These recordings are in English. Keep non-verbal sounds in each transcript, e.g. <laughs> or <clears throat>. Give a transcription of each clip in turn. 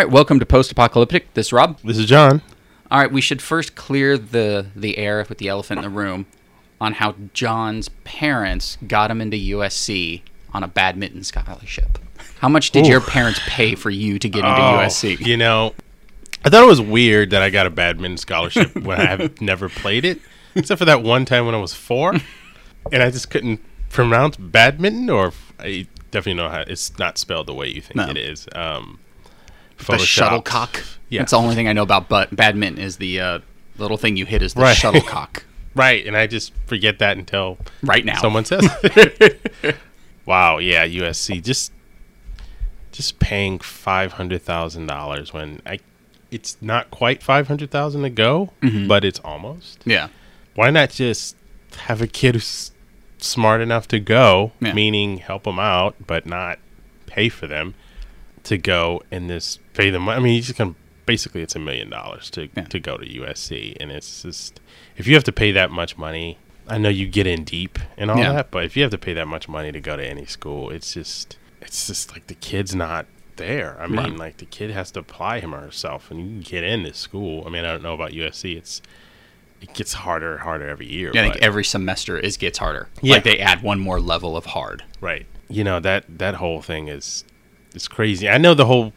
right, welcome to Post Apocalyptic. This is Rob. This is John. All right, we should first clear the the air with the elephant in the room on how John's parents got him into USC on a badminton scholarship. How much did Ooh. your parents pay for you to get into Oh, USC? You know, I thought it was weird that I got a badminton scholarship when I have <laughs> never played it, except for that one time when I was four, and I just couldn't pronounce badminton, or I definitely know how it's not spelled the way you think No. it is. Um, The shuttlecock. Yeah. That's the only thing I know about but badminton is the uh, little thing you hit is the Right. <laughs> shuttlecock. Right, and I just forget that until Right now. someone says. <laughs> <laughs> wow, yeah, USC just just paying five hundred thousand dollars when I it's not quite five hundred thousand to go, Mm-hmm. but it's almost. Yeah. Why not just have a kid who's smart enough to go, Yeah. meaning help them out, but not pay for them to go in this pay them? I mean, you just can basically it's a million dollars to Yeah. to go to USC, and it's just if you have to pay that much money. I know you get in deep and all Yeah. that, but if you have to pay that much money to go to any school, it's just it's just like the kid's not there. I mean, Right. like the kid has to apply him or herself, and you can get in this school. I mean, I don't know about USC. It's it gets harder and harder every year. I think every semester is gets harder. Yeah. Like they add one more level of hard. Right. You know that that whole thing is is crazy. I know the whole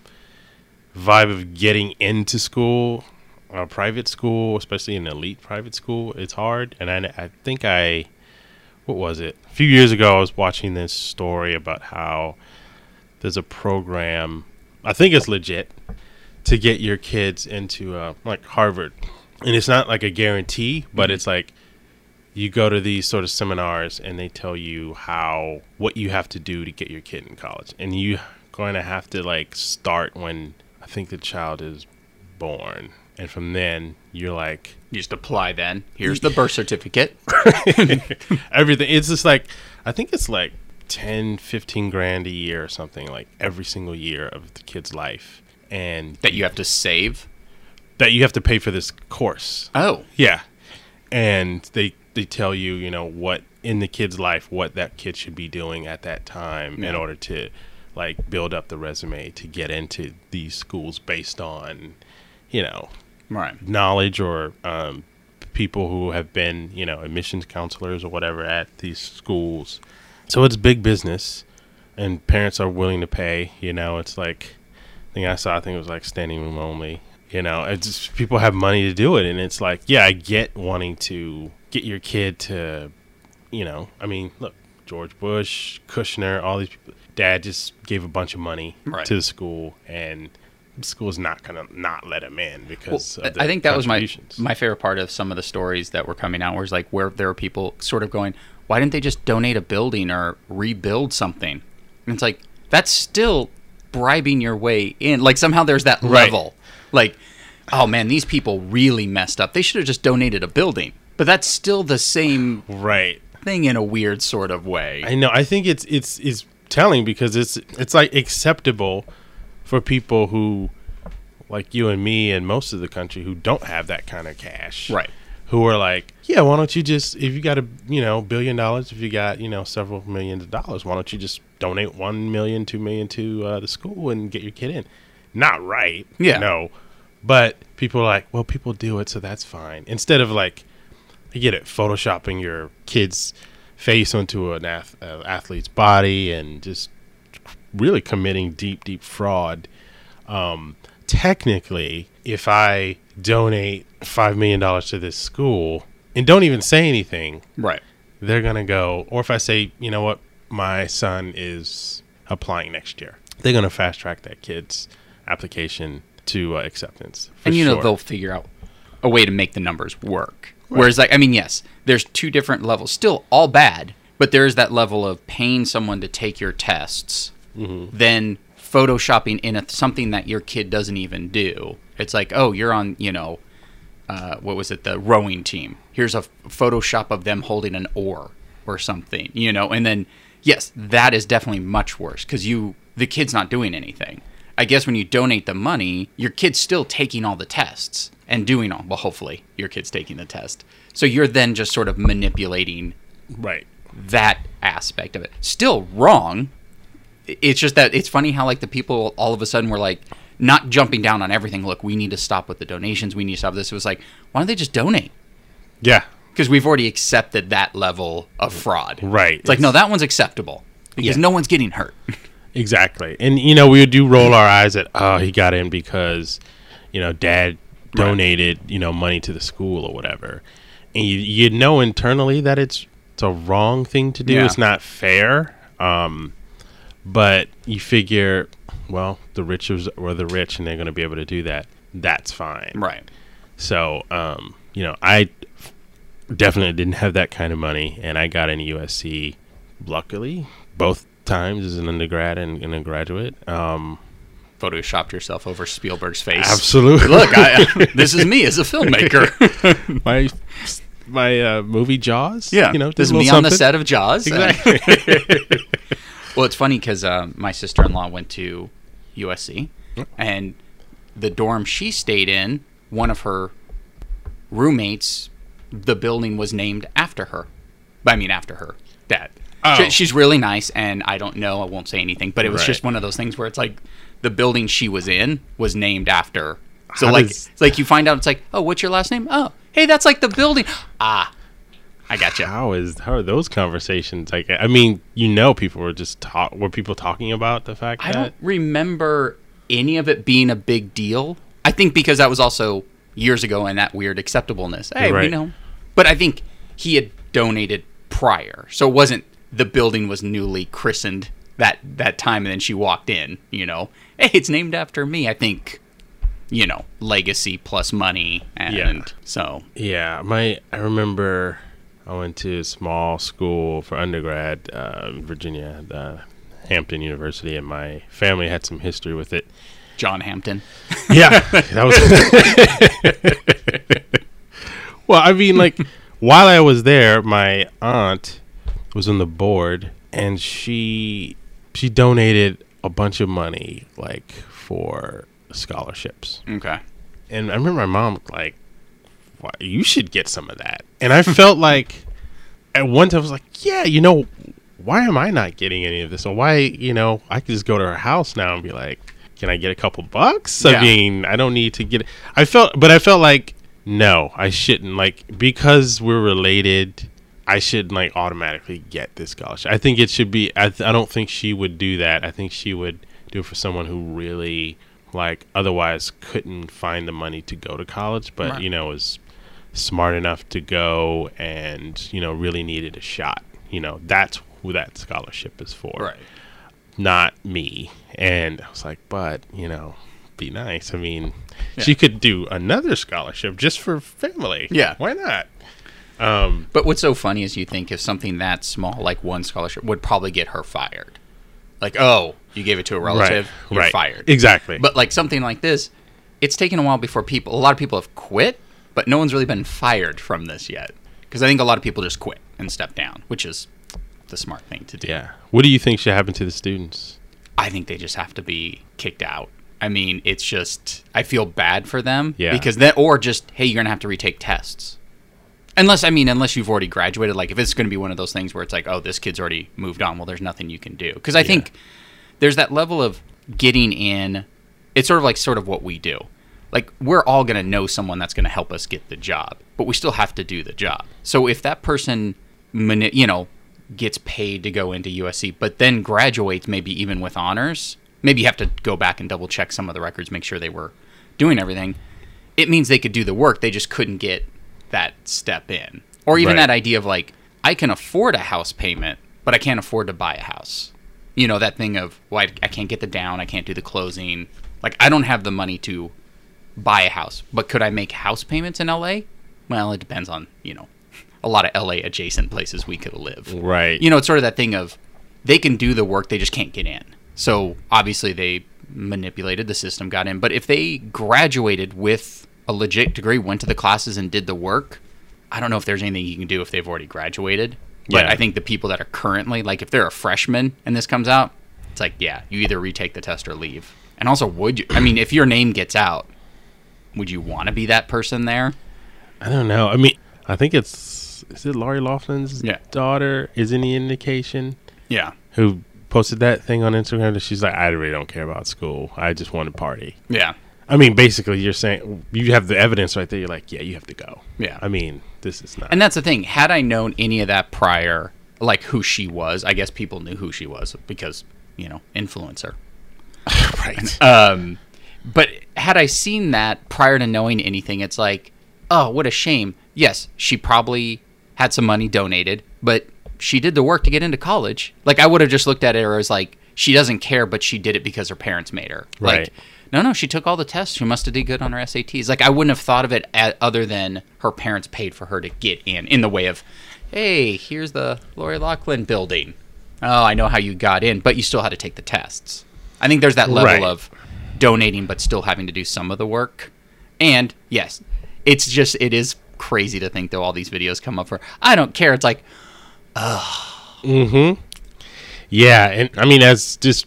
vibe of getting into school, a private school, especially an elite private school, it's hard. And I I think I what was it? A few years ago I was watching this story about how there's a program I think it's legit to get your kids into uh, like Harvard. And it's not like a guarantee, but it's like you go to these sort of seminars and they tell you how what you have to do to get your kid in college and you going to have to like start when i think the child is born and from then you're like You just apply then. <laughs> Here's the birth certificate. <laughs> everything it's just like i think it's like 10 15 grand a year or something like every single year of the kid's life and that you have to save. that you have to pay for this course Oh, Yeah, and they they tell you you know what in the kid's life what that kid should be doing at that time in order to like build up the resume to get into these schools based on you know right. knowledge or um, people who have been you know admissions counselors or whatever at these schools. So it's big business, and parents are willing to pay. You know, it's like I think I saw. I think it was like standing room only. You know, it's just people have money to do it, and it's like, yeah, I get wanting to get your kid to, you know, I mean, look, George Bush, Kushner, all these people. Dad just gave a bunch of money Right. to the school, and the school's not gonna not let him in because Well, of the I think that was my my favorite part of some of the stories that were coming out, was like where there were people sort of going, "Why didn't they just donate a building or rebuild something?" And it's like that's still bribing your way in. Like somehow there's that Right. level. Like, oh man, these people really messed up. They should have just donated a building. But that's still the same right. thing in a weird sort of way. I know. I think it's it's it's telling because it's it's like acceptable for people who like you and me and most of the country who don't have that kind of cash. Right. Who are like, yeah, why don't you just if you got a you know billion dollars, if you got you know several millions of dollars, why don't you just donate one million, two million to uh, the school and get your kid in? Not right. Yeah. No. But people are like, well, people do it, so that's fine. Instead of like, I get it, photoshopping your kid's face onto an ath- uh, athlete's body and just really committing deep, deep fraud. Um, technically, if I donate $5 million to this school and don't even say anything, right. they're going to go, or if I say, you know what, my son is applying next year, they're going to fast track that kid's application to uh, acceptance. for and you know they'll figure out a way to make the numbers work. Whereas, like, I mean, yes, there's two different levels. Still all bad, but there is that level of paying someone to take your tests, Mm-hmm. then photoshopping in a, something that your kid doesn't even do. It's like, oh, you're on, you know, uh, what was it, the rowing team. Here's a f- Photoshop of them holding an oar or something, you know, and then yes, that is definitely much worse because you the kid's not doing anything. I guess when you donate the money, your kid's still taking all the tests and doing all. Well, hopefully your kid's taking the test. So you're then just sort of manipulating right. that aspect of it. Still wrong. It's just that it's funny how like the people all of a sudden were like, not jumping down on everything. Look, we need to stop with the donations. We need to stop this. It was like, why don't they just donate? Yeah. Because we've already accepted that level of fraud. Right. It's like, no, that one's acceptable because Yeah. no one's getting hurt. <laughs> Exactly. And you know, we do roll our eyes at oh, he got in because, you know, dad donated, you know, money to the school or whatever. And you you know internally that it's it's a wrong thing to do. Yeah. It's not fair. Um but you figure, well, the rich were the rich and they're going to be able to do that. That's fine. right. So, um, you know, I definitely didn't have that kind of money, and I got into USC, luckily, both times as an undergrad and, and a graduate. Um, Photoshopped yourself over Spielberg's face. absolutely. Look, I, <laughs> this is me as a filmmaker. <laughs> my my uh, movie Jaws. Yeah, you know, this is me little on the set of Jaws. Exactly. <laughs> well, it's funny because uh, my sister in law went to USC, and the dorm she stayed in, one of her roommates, the building was named after her. I mean, after her dad. Oh. She- she's really nice, and I don't know. I won't say anything, but it was Right. just one of those things where it's like the building she was in was named after. So How like, does- it's like you find out, it's like, oh, what's your last name? Oh, hey, that's like the building. Ah, I got you. How is how are those conversations? Like, I mean, you know, people were just talk. Were people talking about the fact I that? I don't remember any of it being a big deal. I think because that was also years ago and that weird acceptableness. Hey, we know. But I think he had donated prior. So it wasn't the building was newly christened that that time and then she walked in, you know. Hey, it's named after me. I think you know, legacy plus money and Yeah. so Yeah, my I remember I went to a small school for undergrad, uh, in Virginia, uh, Hampton University, and my family had some history with it. John Hampton. <laughs> Yeah, that was. <laughs> <laughs> well, I mean, like while I was there, my aunt was on the board, and she she donated a bunch of money, like for scholarships. Okay. And I remember my mom like, Why, "You should get some of that." And I felt <laughs> like at one time I was like, "Yeah, you know, why am I not getting any of this? Or why, you know, I could just go to her house now and be like, can I get a couple bucks? Yeah. I mean, I don't need to get. It. I felt, but I felt like no, I shouldn't. Like because we're related." I shouldn't like automatically get this scholarship. I think it should be. I, th- I don't think she would do that. I think she would do it for someone who really like otherwise couldn't find the money to go to college, but Right. you know was smart enough to go and you know really needed a shot. You know that's who that scholarship is for, Right. not me. And I was like, but you know, be nice. I mean, she could do another scholarship just for family. Yeah. why not? Um, But what's so funny is you think if something that small, like one scholarship, would probably get her fired. Like, oh, you gave it to a relative, right, you're right, fired. Exactly. But like something like this, it's taken a while before people. A lot of people have quit, but no one's really been fired from this yet. Because I think a lot of people just quit and step down, which is the smart thing to do. yeah, what do you think should happen to the students? I think they just have to be kicked out. I mean, it's just I feel bad for them Yeah. because then or just hey, you're gonna have to retake tests. Unless I mean, unless you've already graduated, like if it's going to be one of those things where it's like, oh, this kid's already moved on. Well, there's nothing you can do because I think there's that level of getting in. It's sort of like sort of what we do. Like we're all going to know someone that's going to help us get the job, but we still have to do the job. So if that person, mani- you know, gets paid to go into USC, but then graduates maybe even with honors, maybe you have to go back and double check some of the records, make sure they were doing everything. It means they could do the work, they just couldn't get that step in. Or even Right. that idea of like, I can afford a house payment, but I can't afford to buy a house. You know, that thing of, well, I, I can't get the down, I can't do the closing. Like, I don't have the money to buy a house, but could I make house payments in LA? Well, it depends on, you know, a lot of LA adjacent places we could live. Right. You know, it's sort of that thing of they can do the work, they just can't get in. So obviously they manipulated the system, got in. But if they graduated with a legit degree, went to the classes and did the work, I don't know if there's anything you can do if they've already graduated. But Yeah. I think the people that are currently, like if they're a freshman and this comes out, it's like, yeah, you either retake the test or leave. And also, would you? I mean, if your name gets out, would you want to be that person there? I don't know. I mean, I think it's is it Lori Loughlin's Yeah. daughter is any indication Yeah. who posted that thing on Instagram that she's like, I really don't care about school. I just want to party. Yeah. I mean, basically, you're saying you have the evidence right there. You're like, yeah, you have to go. Yeah. I mean, this is not. And that's the thing. Had I known any of that prior, like who she was, I guess people knew who she was because, you know, influencer. <laughs> right. Um, but had I seen that prior to knowing anything, it's like, oh, what a shame. Yes, she probably had some money donated, but she did the work to get into college. Like I would have just looked at it as like she doesn't care, but she did it because her parents made her. Right. Like, no, no, she took all the tests. She must have did good on her SATs. Like I wouldn't have thought of it a other than her parents paid for her to get in, in the way of, hey, here's the Lori Loughlin building. Oh, I know how you got in, but you still had to take the tests. I think there's that level Right. of donating but still having to do some of the work. And yes, it's just it is crazy to think though all these videos come up for I don't care. It's like Mm-hmm. Yeah, and I mean, as just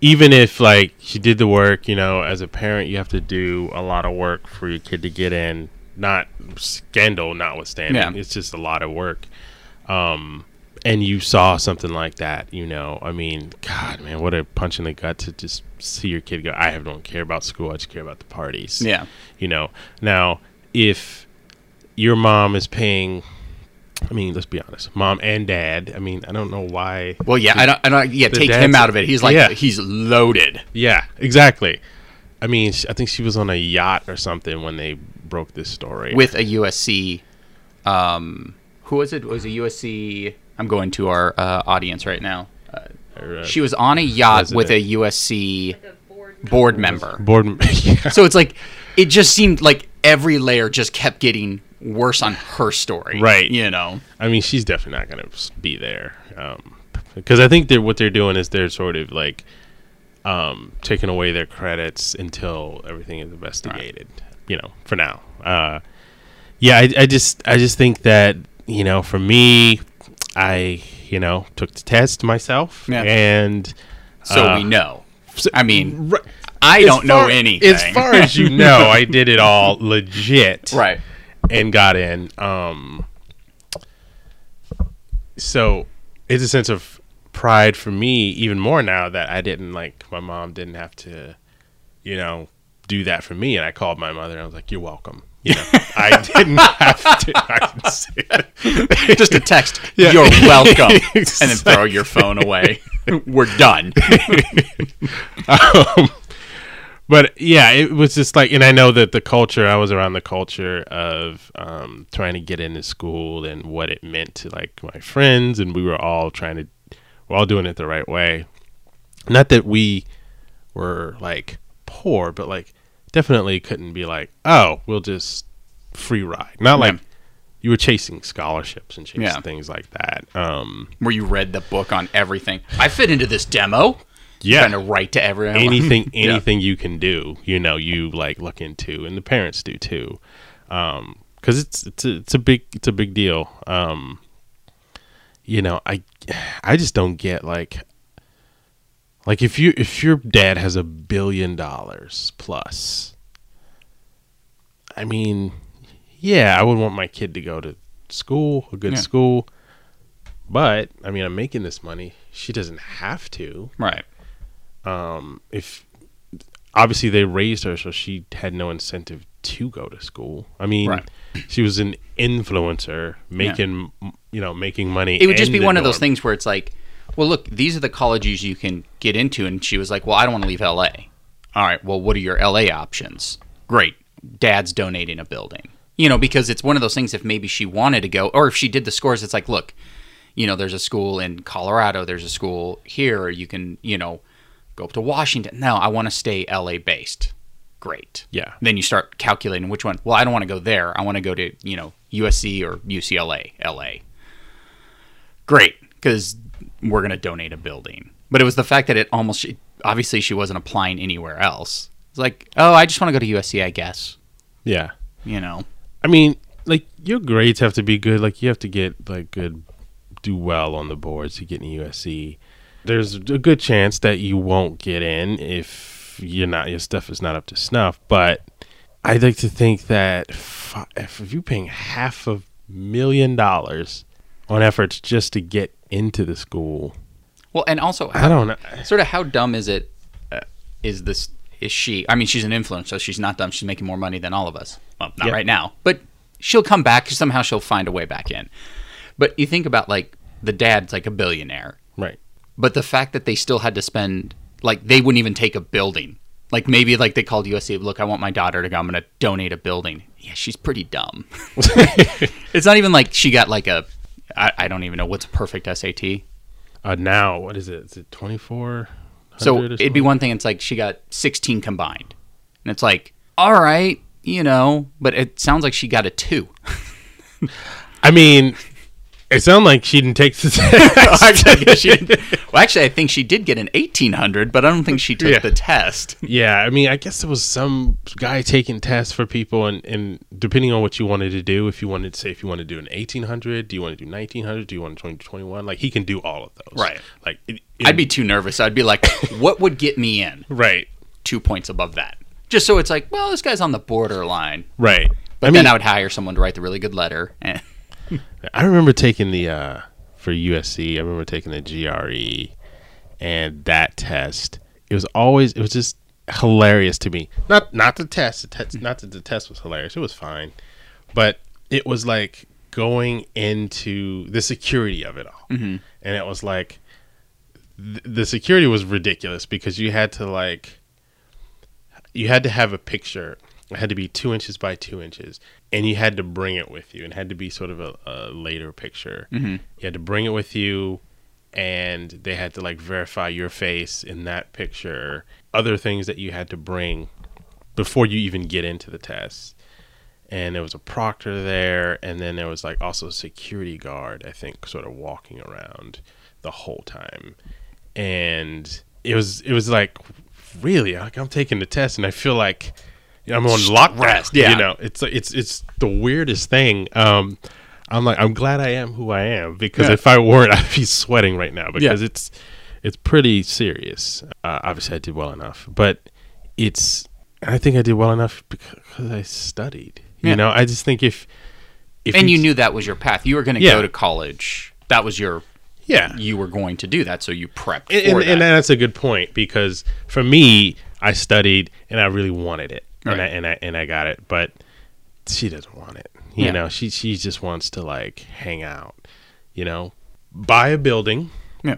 even if like she did the work, you know, as a parent, you have to do a lot of work for your kid to get in. Not scandal, notwithstanding, Yeah. it's just a lot of work. Um, and you saw something like that, you know. I mean, God, man, what a punch in the gut to just see your kid go. I don't care about school. I just care about the parties yeah. you know now if your mom is paying i mean let's be honest mom and dad i mean i don't know why Well, yeah, I don't, I don't yeah, take him out of it. He's like Yeah. he's loaded. yeah exactly i mean i think she was on a yacht or something when they broke this story with a USC. Um, who was it? Was a USC? I'm going to our uh, audience right now. Uh, Or, uh, she was on a yacht with a USC Like a board board member. board m- <laughs> yeah. So it's like it just seemed like every layer just kept getting worse on her story. Right. You know. i mean she's definitely not going to be there um because i think they're what they're doing is they're sort of like um taking away their credits until everything is investigated you know for now uh yeah I, I just i just think that you know for me i you know took the test myself Yeah. and So Uh, we know. I mean, Right. I don't know far- anything. as far as you know i did it all <laughs> legit right. And got in. Um, so it's a sense of pride for me, even more now that I didn't like my mom didn't have to, you know, do that for me. And I called my mother and I was like, "You're welcome." You know, <laughs> I didn't have to. I didn't say that. Just a text. <laughs> Yeah. You're welcome, <laughs> and then throw your phone away. We're done. um, but yeah, it was just like, and I know that the culture, I was around the culture of um, trying to get into school and what it meant to like my friends, and we were all trying to, we're all doing it the right way. Not that we were like poor, but like definitely couldn't be like, oh, we'll just free ride. Not like Yeah. you were chasing scholarships and chasing Yeah. things like that. Um, Where you read the book on everything. I fit into this demo. Yeah. Trying to write to everyone. anything <laughs> Yeah. anything you can do you know you like look into and the parents do too um because it's it's a, it's a big it's a big deal um you know i i just don't get like like if you if your dad has a billion dollars plus i mean yeah i would want my kid to go to school a good Yeah. school but i mean i'm making this money she doesn't have to Right. Um, if obviously they raised her so she had no incentive to go to school. I mean, Right. she was an influencer making m you know making money. It would just be one of those things where it's like, well, look, these are the colleges you can get into. And she was like, well, I don't want to leave LA. All right, well, what are your LA options? Great. Dad's donating a building. You know, because it's one of those things if maybe she wanted to go, or if she did the scores, it's like, look, you know, there's a school in Colorado, there's a school here, you can, you know, go up to Washington. No, I want to stay LA based. Great. Yeah. Then you start calculating which one. Well, I don't want to go there. I want to go to, you know, USC or UCLA, LA great because we're going to donate a building. But it was the fact that it almost obviously she wasn't applying anywhere else. It's like, oh, I just want to go to USC, I guess. Yeah, You know, I mean, like your grades have to be good. Like you have to get like good, do well on the boards to get in USC. There's a good chance that you won't get in if you're not your stuff is not up to snuff. But I'd like to think that fi- if you're paying half a million dollars on efforts just to get into the school, Well, and also, I don't know. sort of how dumb is it? Uh, is this? Is she? I mean, she's an influencer, so she's not dumb. She's making more money than all of us. Well, not Yep. right now, but she'll come back. Somehow she'll find a way back in. But you think about like the dad's like a billionaire, Right. But the fact that they still had to spend like they wouldn't even take a building. Like maybe like they called USC. Look, I want my daughter to go. I'm going to donate a building. Yeah, she's pretty dumb. <laughs> <laughs> it's not even like she got like a. I, I don't even know what's a perfect SAT. Uh, now what is it? Is it twenty four? So it'd be one thing. It's like she got 16 combined, and it's like, all right, you know, but it sounds like she got a two. <laughs> I mean, it sounded like she didn't take the <laughs> test. <laughs> actually, she didn't- well, actually, I think she did get an 1800, but I don't think she took Yeah. the test. <laughs> yeah, I mean, I guess there was some guy taking tests for people, and, and depending on what you wanted to do, if you wanted to say if you want to do an eighteen hundred, do you want to do nineteen hundred, do you want to twenty twenty one? Like he can do all of those, Right. Like it, I'd be too nervous. I'd be like, what would get me in? right, Two points above that. Just so it's like, well, this guy's on the borderline. right. But I mean, then I would hire someone to write the really good letter. And I remember taking the uh, for USC. I remember taking the GRE, and that test. It was always it was just hilarious to me. Not not the test. The test not that the test was hilarious. It was fine, but it was like going into the security of it all, and it was like th- the security was ridiculous because you had to like you had to have a picture. It had to be two inches by two inches, and you had to bring it with you. and had to be sort of a, a later picture. Mm-hmm. You had to bring it with you, and they had to like verify your face in that picture. Other things that you had to bring before you even get into the test. And there was a proctor there, and then there was like also a security guard, I think, sort of walking around the whole time. And it was it was like really like I'm taking the test, and I feel like I'm on lockdown. Yeah. you know, it's it's it's the weirdest thing. Um, I'm like I'm glad I am who I am because Yeah. if I weren't, <laughs> I'd be sweating right now because Yeah. it's it's pretty serious. Uh, obviously, I did well enough, but it's I think I did well enough because I studied. You Yeah. know, I just think if if and you knew that was your path. You were going to go to college. That was your. yeah, You were going to do that, so you prepped and, for and, and that's a good point because for me, I studied and I really wanted it, and I and I and I got it, but she doesn't want it. You Yeah. know, she she just wants to like hang out. You know, buy a building, Yeah.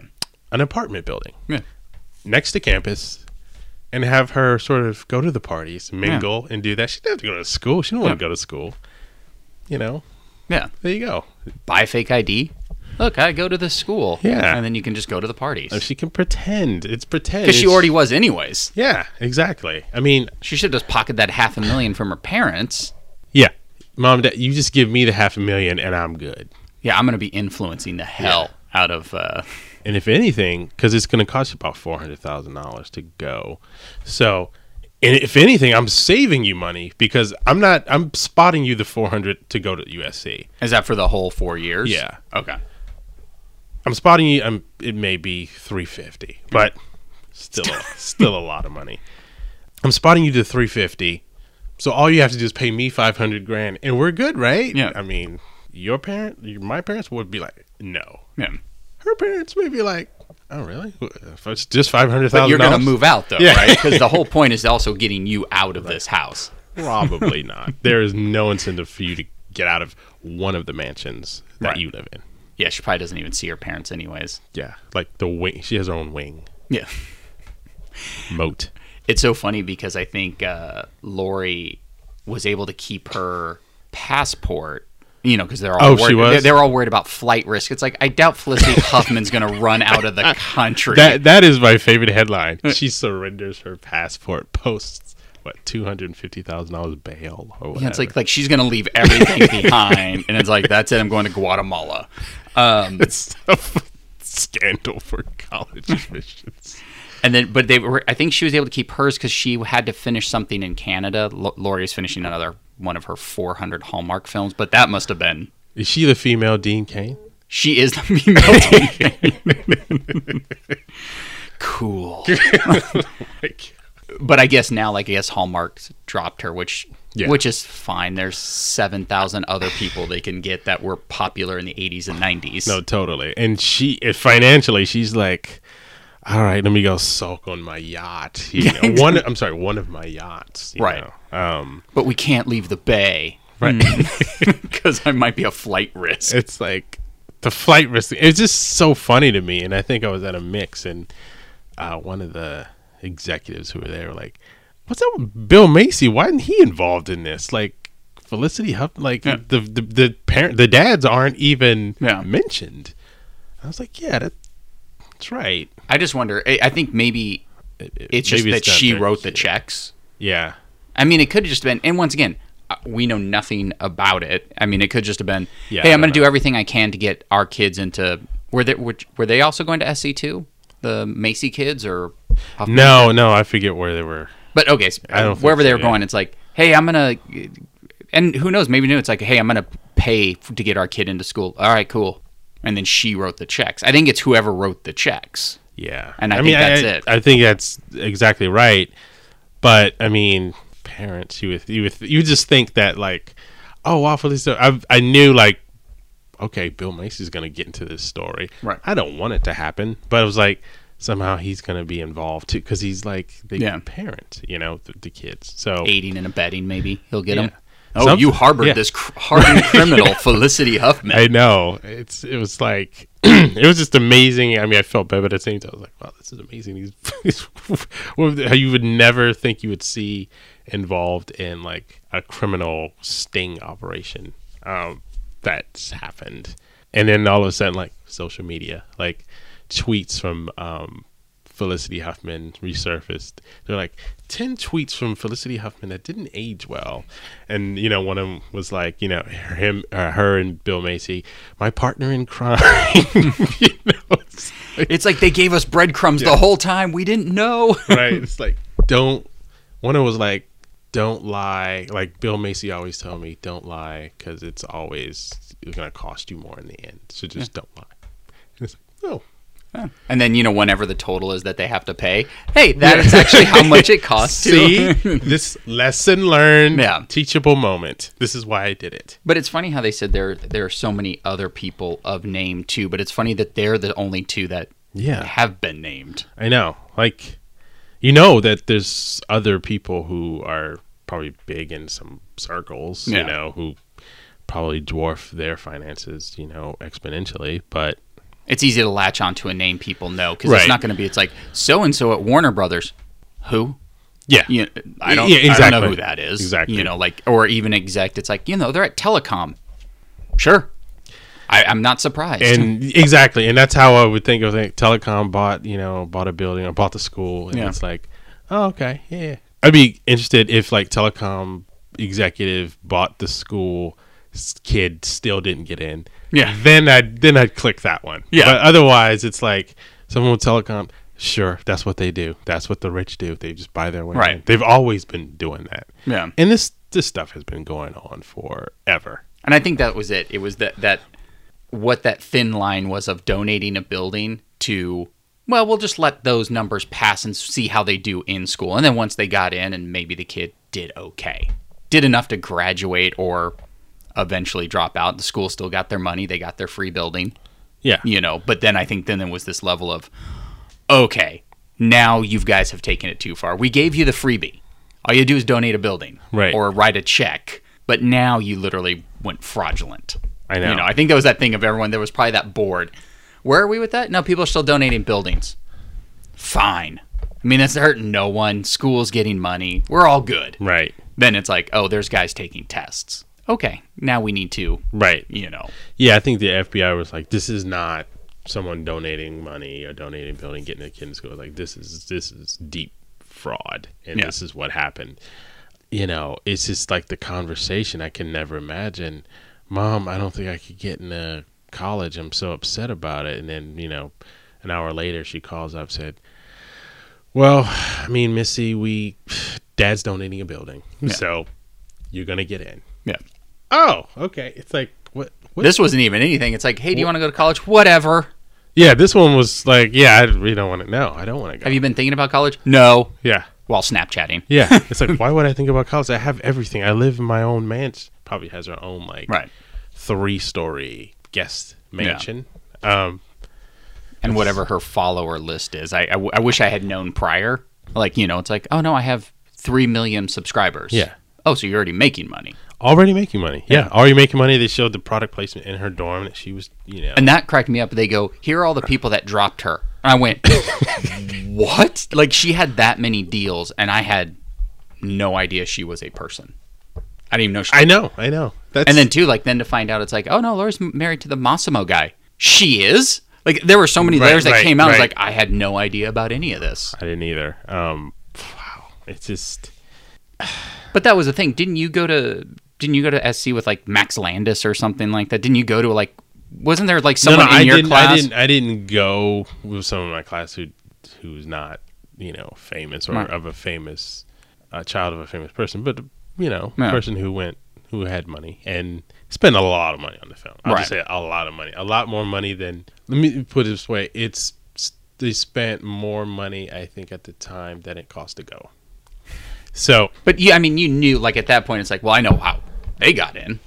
an apartment building Yeah. next to campus. And have her sort of go to the parties, mingle, and do that. She didn't have to go to school. She don't want to go to school. You know, Yeah. there you go. Buy a fake ID. Look, I go to this school. Yeah. And then you can just go to the parties. Uh, She can pretend. It's pretend. Because she already was, anyways. Yeah, exactly. I mean, She should have just pocketed that half a million from her parents. Yeah. Mom, dad, you just give me the half a million and I'm good. Yeah, I'm going to be influencing the hell out of. Uh, And if anything, because it's going to cost you about $400,000 to go. So, and if anything, I'm saving you money because I'm not, I'm spotting you the 400 to go to USC. is that for the whole four years? Yeah. Okay. I'm spotting you, I'm, it may be 350, but still, a, <laughs> still a lot of money. I'm spotting you to 350. So all you have to do is pay me 500 grand and we're good, right? Yeah. I mean, your parent, my parents would be like, no. Yeah. her parents may be like, "Oh, really? If it's just 500000 you're going to move out, though, Yeah. right? Because the whole <laughs> point is also getting you out of this house. Probably <laughs> not. There is no incentive for you to get out of one of the mansions that Right. you live in. Yeah, she probably doesn't even see her parents, anyways. Yeah, like the wing. She has her own wing Yeah. <laughs> moat. It's so funny because I think uh, Lori was able to keep her passport. You know, because they're all Oh, worried, she was? They're, they're all worried about flight risk. It's like I doubt Felicity <laughs> Huffman's going to run out of the <laughs> country. That that is my favorite headline. She surrenders her passport, posts what two hundred and fifty thousand dollars bail or whatever. Yeah, it's like like she's gonna leave everything behind, and it's like that's it. I'm going to Guatemala. Um, <laughs> it's a scandal for college <laughs> admissions. and then, but they were. I think she was able to keep hers because she had to finish something in Canada. L- Lori is finishing another one of her 400 Hallmark films, but that must have been. Is she the female Dean Cain? She is the <laughs> female. Dean Cain. cool. Like, But I guess now, like I guess Hallmark dropped her, which Yeah. which is fine. There's seven thousand other people they can get that were popular in the '80s and '90s. No, totally. And she financially, she's like, all right, let me go sulk on my yacht. You <laughs> know, one. I'm sorry, one of my yachts. you Right. Um. but we can't leave the bay Right. <laughs> <laughs> because I might be a flight risk. it's like the flight risk. It's just so funny to me. And I think I was at a mix, and uh, one of the executives who were there were like, "What's up with Bill Macy? Why isn't he involved in this?" Like Felicity Huff, like Yeah. the, the the parent, the dads aren't even Yeah. mentioned. I was like, "Yeah, that, that's right." I just wonder. I I think maybe it's just Maybe that she their wrote the kid. checks. Yeah, I mean, it could have just been. And once again, uh, we know nothing about it. I mean, it could just have been. Yeah, hey, I I'm going to do everything I can to get our kids into. Were they were, were they also going to SC two? The Macy kids or No, no, I forget where they were. But okay, so I don't uh, think wherever they so, were yeah. going, it's like, hey, I'm gonna, and who knows? Maybe new. It's like, hey, I'm gonna pay to get our kid into school. All right, cool. And then she wrote the checks. I think it's whoever wrote the checks. Yeah, And I think that's I, it. I think that's exactly right. But I mean, parents, you would you would you just think that like, oh wow, Felicia, I I knew like, okay, Bill Macy's gonna get into this story. Right. I don't want it to happen, but I was like somehow he's gonna be involved too because he's like the Yeah. parent, you know, the, the kids. So Aiding and abetting, maybe he'll get Yeah. them. Oh, Some- you harbored yeah. this cr- hardened <laughs> criminal, Felicity Huffman. I know it's it was like <clears throat> it was just amazing. I mean, I felt bad, but at the same time, I was like, "Wow, this is amazing." These, <laughs> these you would never think you would see involved in like a criminal sting operation um, that's happened, and then all of a sudden, like social media, like tweets from um, Felicity Huffman resurfaced. They're like ten tweets from Felicity Huffman that didn't age well, and you know one of them was like, you know, him, uh, her, and Bill Macy, my partner in crime. <laughs> you know, it's like, It's like they gave us breadcrumbs the whole time. We didn't know. right? <laughs> It's like don't. One of them was like, don't lie. Like Bill Macy always told me, don't lie because it's always gonna cost you more in the end. So just don't lie. And it's like, oh. And then you know, whenever the total is that they have to pay, hey, that is actually how much it <laughs> costs. See this lesson learned, Yeah. teachable moment. This is why I did it. But it's funny how they said there there are so many other people of name too. But it's funny that they're the only two that Yeah. have been named. I know. Like, you know that there's other people who are probably big in some circles, Yeah. you know, who probably dwarf their finances, you know, exponentially. But It's easy to latch onto a name people know because Right. it's not going to be. It's like so and so at Warner Brothers. Who? yeah, You I don't. Yeah, I don't know who that is. Exactly. You know, like or even exec. It's like you know they're at Telecom. Sure. I, I'm not surprised. and exactly, and that's how I would think of it. Telecom bought, you know, bought a building or bought the school, and Yeah. it's like, oh, okay, yeah. I'd be interested if like telecom executive bought the school, kid still didn't get in. Yeah. then I'd then I'd click that one. Yeah. but otherwise, it's like someone with telecom. Sure, that's what they do. That's what the rich do. They just buy their way. Right. in. They've always been doing that. yeah. And this this stuff has been going on forever. And I think that was it. It was that that what that thin line was of donating a building to well, we'll just let those numbers pass and see how they do in school. And then once they got in and maybe the kid did okay. Did enough to graduate or eventually drop out. The school still got their money, they got their free building, Yeah. you know. But then I think then there was this level of okay, now you guys have taken it too far. We gave you the freebie. All you do is donate a building Right. or write a check. But now you literally went fraudulent. I know. You know, I think that was that thing of everyone. There was probably that board. Where are we with that? No, people are still donating buildings. Fine. I mean, that's hurting no one. School's getting money. We're all good. Right. Then it's like, oh, there's guys taking tests. Okay, now we need to, Right. you know, Yeah, I think the FBI was like, this is not someone donating money or donating building, getting a kid in school. Like this is this is deep fraud, and Yeah. this is what happened. You know, it's just like the conversation I can never imagine. Mom, I don't think I could get into college. I'm so upset about it. And then you know, an hour later, she calls up said, "Well, I mean, Missy, we <sighs> Dad's donating a building, so you're gonna get in." Yeah. Oh, okay. It's like what? what This wasn't even anything. It's like, hey, do you want to go to college? Whatever. Yeah, this one was like, yeah, I really don't want to. No, I don't want to go. Have you been thinking about college? No. yeah, while Snapchatting. Yeah, <laughs> it's like why would I think about college? I have everything. I live in my own mansion. Probably has her own like Right. three story guest mansion. Um, and whatever her follower list is. I, I, w- I wish I had known prior. Like, you know, it's like, oh no, I have 3 million subscribers. Yeah. Oh, so you're already making money. Already making money. Yeah, already making money. They showed the product placement in her dorm that she was, you know. And that cracked me up. They go, here are all the people that dropped her. And I went, <laughs> what? Like, she had that many deals, and I had no idea she was a person. I didn't even know she I know, I know. That's And then too, like then to find out it's like, oh no, Laura's married to the Mossimo guy. She is. Like there were so many Right, layers that right, came out. I was like, I had no idea about any of this. I didn't either. Um, wow, it's just But that was the thing. Didn't you go to? Didn't you go to SC with like Max Landis or something like that? Didn't you go to like? Wasn't there like someone in I your didn't. class? I didn't. I didn't go with someone in my class who who's not you know famous or Right. of a famous uh, child of a famous person, but you know, Yeah. person who went who had money and spent a lot of money on the film. I'll just say a lot of money, a lot more money than. Let me put it this way: it's they spent more money, I think, at the time than it cost to go. So But yeah, I mean, you knew like at that point, it's like, well, I know how they got in.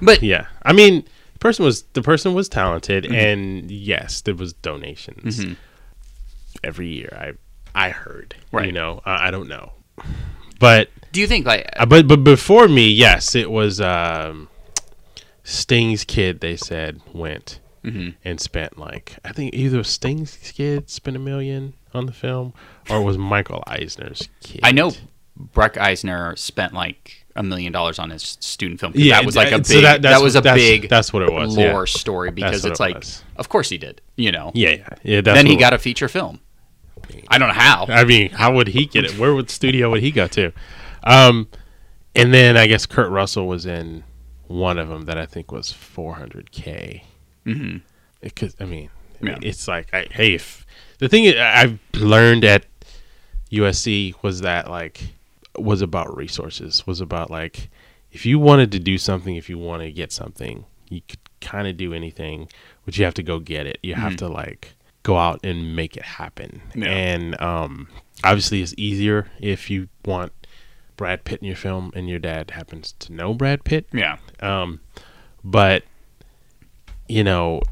But Yeah, I mean, the person was the person was talented, Mm-hmm. and yes, there was donations every year. I I heard, you know, I, I don't know, but do you think like? uh, but but before me, yes, it was um, Sting's kid. They said went Mm-hmm. and spent like I think either Sting's kid spent a million on the film, or it was Michael Eisner's kid. I know Breck Eisner spent like a million dollars on his student film. Yeah, that was like a big. so that- that was a that's- big. that's what it was, Lore yeah. story because it's it like, was. of course he did. You know. Yeah, yeah, yeah. That's then he got a feature film. I don't know how. I mean, how would he get it? Where would studio would he go to? Um, and then I guess Kurt Russell was in one of them that I think was 400k. Mm-hmm. Because I mean, I mean, Yeah. it's like, I, hey, if the thing I've learned at USC was that like was about resources. Was about like if you wanted to do something, if you want to get something, you could kind of do anything, but you have to go get it. You have to like go out and make it happen. Yeah. And um, obviously, it's easier if you want Brad Pitt in your film, and your dad happens to know Brad Pitt. Yeah. Um, but you know,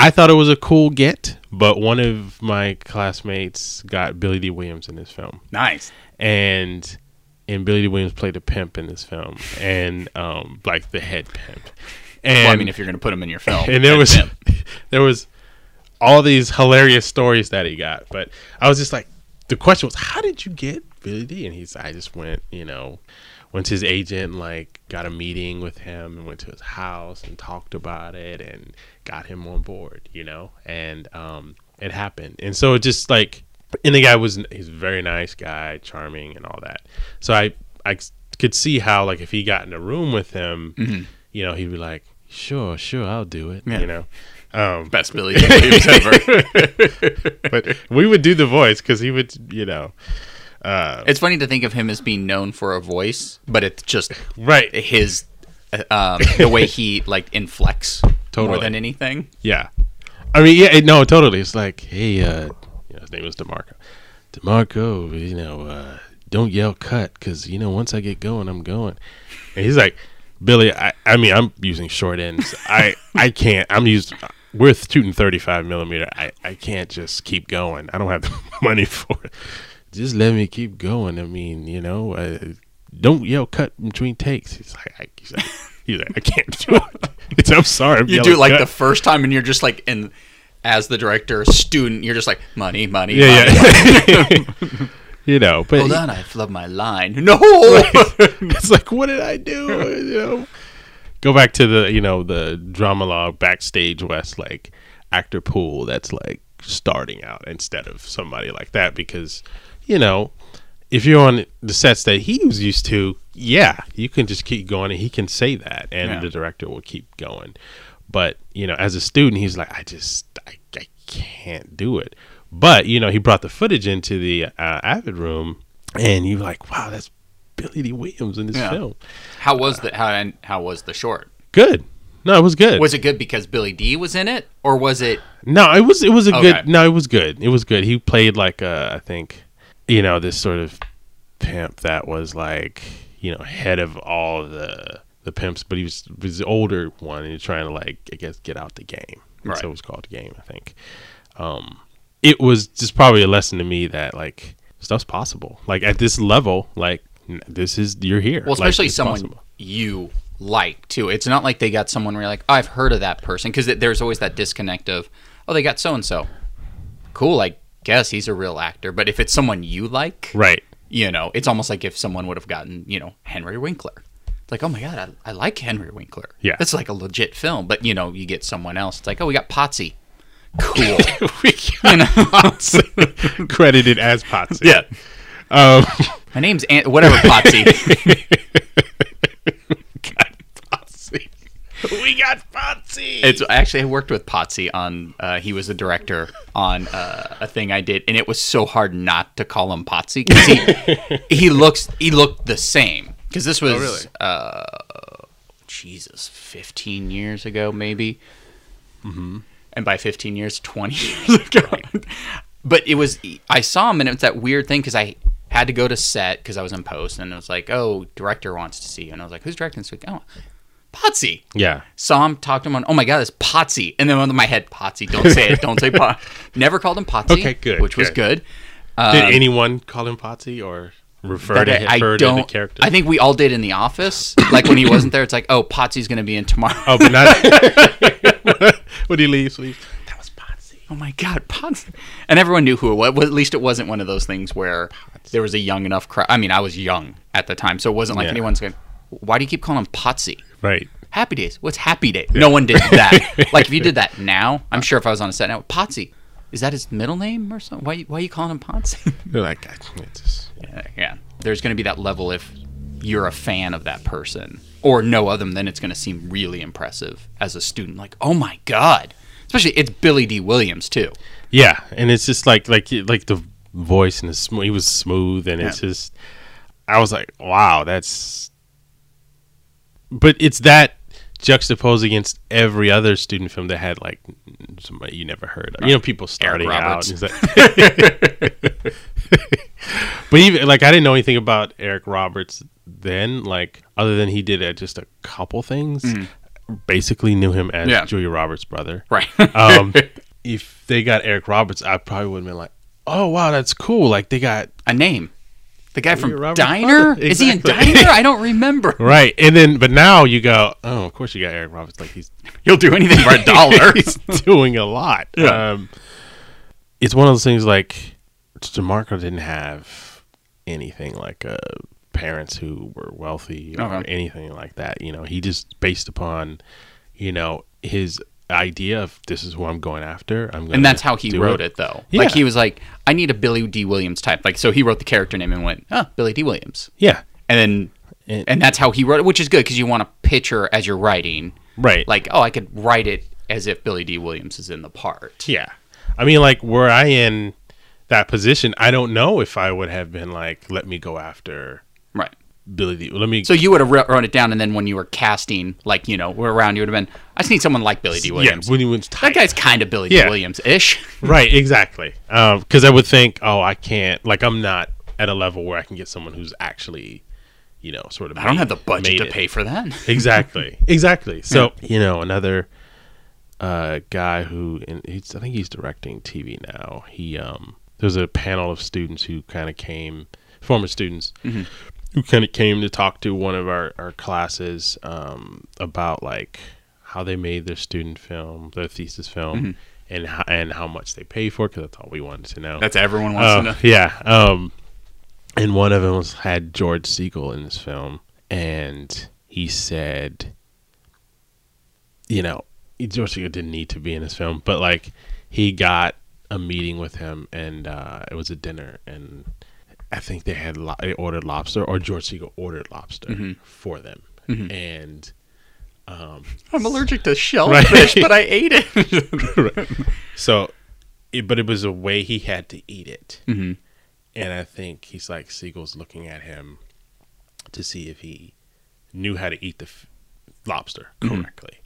I thought it was a cool get, but one of my classmates got Billy Dee Williams in this film, Nice. and and Billy Dee Williams played a pimp in this film, and um, like the head pimp. And Well, I mean, if you're going to put him in your film, and there was him. <laughs> there was all these hilarious stories that he got, but I was just like, the question was, how did you get Billy Dee? And he's, I just went, you know, went to his agent, like got a meeting with him, and went to his house and talked about it, and got him on board, you know, and um, it happened, and so it just like, and the guy was, he's a very nice guy, charming, and all that. So I, I could see how like if he got in a room with him, you know, he'd be like, sure, sure, I'll do it, Yeah. you know. Um, Best <laughs> Billy. Ever. <laughs> but we would do the voice because he would, you know, uh, It's funny to think of him as being known for a voice, but it's just right, his uh, um, the way he like inflects more Totally. than anything. yeah. I mean, yeah, no, totally. It's like, hey, uh, you know, his name is Demarco. Demarco, you know, uh, don't yell cut because you know once I get going, I'm going. And he's like, Billy, I, I mean, I'm using short ends. I, I can't. I'm used. We're shooting 35 millimeter. I, I can't just keep going. I don't have <laughs> the money for it. Just let me keep going. I mean, you know, uh, don't yell cut between takes. He's like, I, he's like, <laughs> he's like, I can't do it. <laughs> It's, I'm sorry. I'm You do it like cut. the first time, and you're just like and As the director, student, you're just like money, money, yeah, money. yeah. <laughs> you know, but Hold on, I flubbed my line. No, it's like, what did I do? You know, go back to the you know the Drama-Logue backstage West like actor pool that's like starting out instead of somebody like that because you know if you're on the sets that he was used to, yeah, you can just keep going and he can say that and Yeah. the director will keep going. But, you know, as a student, he's like, I just, I, I can't do it. But, you know, he brought the footage into the uh, Avid room and you're like, wow, that's Billy Dee Williams in this Yeah. film. how was the how and how was the short? Good. No, it was good. Was it good because Billy Dee was in it, or was it? No, it was it was a Okay. good. No, it was good. It was good. He played like uh, I think you know, this sort of pimp that was like, you know, head of all the the pimps, but he was was the older one and he's trying to like I guess get out the game. Right. So it was called the game, I think. Um it was just probably a lesson to me that like stuff's possible. Like at this level, like this is you're here. Well, especially it's someone possible. you like too. It's not like they got someone where you're like, oh, I've heard of that person, because there's always that disconnect of, oh, they got so and so. Cool, I guess he's a real actor. But if it's someone you like, Right. you know, it's almost like if someone would have gotten, you know, Henry Winkler. It's like, oh my god, I, I like Henry Winkler. Yeah. that's like a legit film. But you know, you get someone else. It's like, oh, we got Potsy. <laughs> Cool. we you know, got <laughs> credited as Potsy. yeah. Um, My name's Ant- whatever Potsy. <laughs> God, Potsy. <laughs> We got Potsy. It's actually I worked with Potsy on. Uh, he was a director on uh, a thing I did, and it was so hard not to call him Potsy because he <laughs> he looks he looked the same. Because this was really? uh, Jesus, fifteen years ago maybe. Mm-hmm. And by fifteen years, twenty years <laughs> ago. but it was I saw him, and it was that weird thing because I had to go to set because I was in post, and it was like, oh, director wants to see you, and I was like, who's directing this week? Oh, Potsy yeah. saw him, talked to him on, oh my god, it's Potsy. And then in my head, Potsy, don't say it, don't say <laughs> Pot. Never called him Potsy. Okay, good, Which was good. good. Did Um, anyone call him Potsy or refer to I, him, I refer to the don't. character? I think we all did in the office. <coughs> Like when he wasn't there, it's like, oh, Potsy's going to be in tomorrow. Oh, but not <laughs> <laughs> when he leaves. leaves. That was Potsy. Oh my god, Potsy. And everyone knew who it was. Well, At least it wasn't one of those things where there was a young enough crowd. I mean, I was young at the time, so it wasn't like Yeah. anyone's going, why do you keep calling him Potsy? Right. Happy Days. What's Happy Day? No one did that. <laughs> like if you did that now, I'm sure if I was on a set now, Potsy, is that his middle name or something? Why why are you calling him Potsy? <laughs> They're like, "God, it's just- yeah, yeah. There's going to be that level if you're a fan of that person or know of them, then it's going to seem really impressive as a student. Like, oh my god, especially it's Billy Dee Williams too. yeah, and it's just like like like the voice and the sm- he was smooth, and it's just I was like, wow, that's. But it's that juxtaposed against every other student film that had like somebody you never heard of. You know, people starting out. That- <laughs> but even like I didn't know anything about Eric Roberts then, like other than he did uh, just a couple things. Basically, knew him as. Yeah. Julia Roberts' brother. Right. <laughs> Um, <laughs> if they got Eric Roberts, I probably would have been like, "Oh wow, that's cool!" Like they got a name. The guy from Julia Roberts' Diner? father? Is he in Diner? I don't remember. <laughs> right, and then but now you go, "Oh, of course you got Eric Roberts." Like he's <laughs> He'll do anything for a dollar. <laughs> he's doing a lot. Yeah. Um, it's one of those things like DeMarco didn't have anything like uh, parents who were wealthy or Okay. anything like that. You know, he just based upon, you know, his idea of this is who I'm going after. I'm going and that's how he wrote it, though. Yeah. Like he was like, I need a Billy Dee Williams type. Like so, he wrote the character name and went, oh, Billy Dee Williams. Yeah, and then And- and that's how he wrote it, which is good because you want to picture as you're writing, right. like, oh, I could write it as if Billy Dee Williams is in the part. Yeah. I mean, like, were I in that position, I don't know if I would have been like, let me go after. Billy Dee. Let me. So you would have written it down, and then when you were casting, like you know, we're around, you would have been, I just need someone like Billy Dee Williams. Yeah, when he was that guy's kind of Billy Yeah. D. Williams ish. <laughs> right, exactly. Because I would think, oh, I can't, like, I'm not at a level where I can get someone who's actually, you know, sort of. I don't have the budget to it. pay for that. <laughs> exactly exactly so you know another uh guy who and he's i think he's directing tv now he um there's a panel of students who kind of came former students who kind of came to talk to one of our our classes um about like how they made their student film their thesis film and how, and how much they pay for because that's all we wanted to know That's everyone wants uh, to know. <laughs> Yeah. Um, and one of them was, had George Segal in this film, and he said, you know, George Segal didn't need to be in this film, but like he got a meeting with him, and uh, it was a dinner, and I think they had lo- they ordered lobster, or George Segal ordered lobster Mm-hmm. for them, and. Um, I'm allergic to <laughs> shellfish, Right. but I ate it. <laughs> so, it, but it was a way he had to eat it. Mhm. And I think he's like, Segal's looking at him to see if he knew how to eat the f- lobster correctly.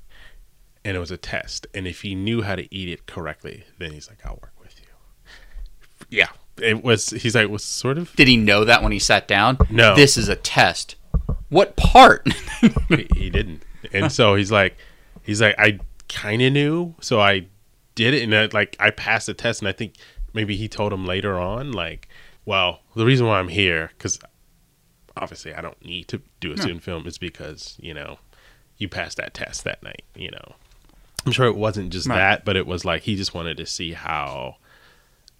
And it was a test. And if he knew how to eat it correctly, then he's like, I'll work with you. Yeah. It was. He's like, was sort of. Did he know that when he sat down? No. This is a test. What part? <laughs> he, didn't, and so he's like, he's like, I kind of knew, so I did it, and I, like I passed the test, and I think maybe he told him later on, like, well, the reason why I'm here, because obviously I don't need to do a student film, is because you know you passed that test that night, you know. I'm sure it wasn't just Right. that, but it was like he just wanted to see how,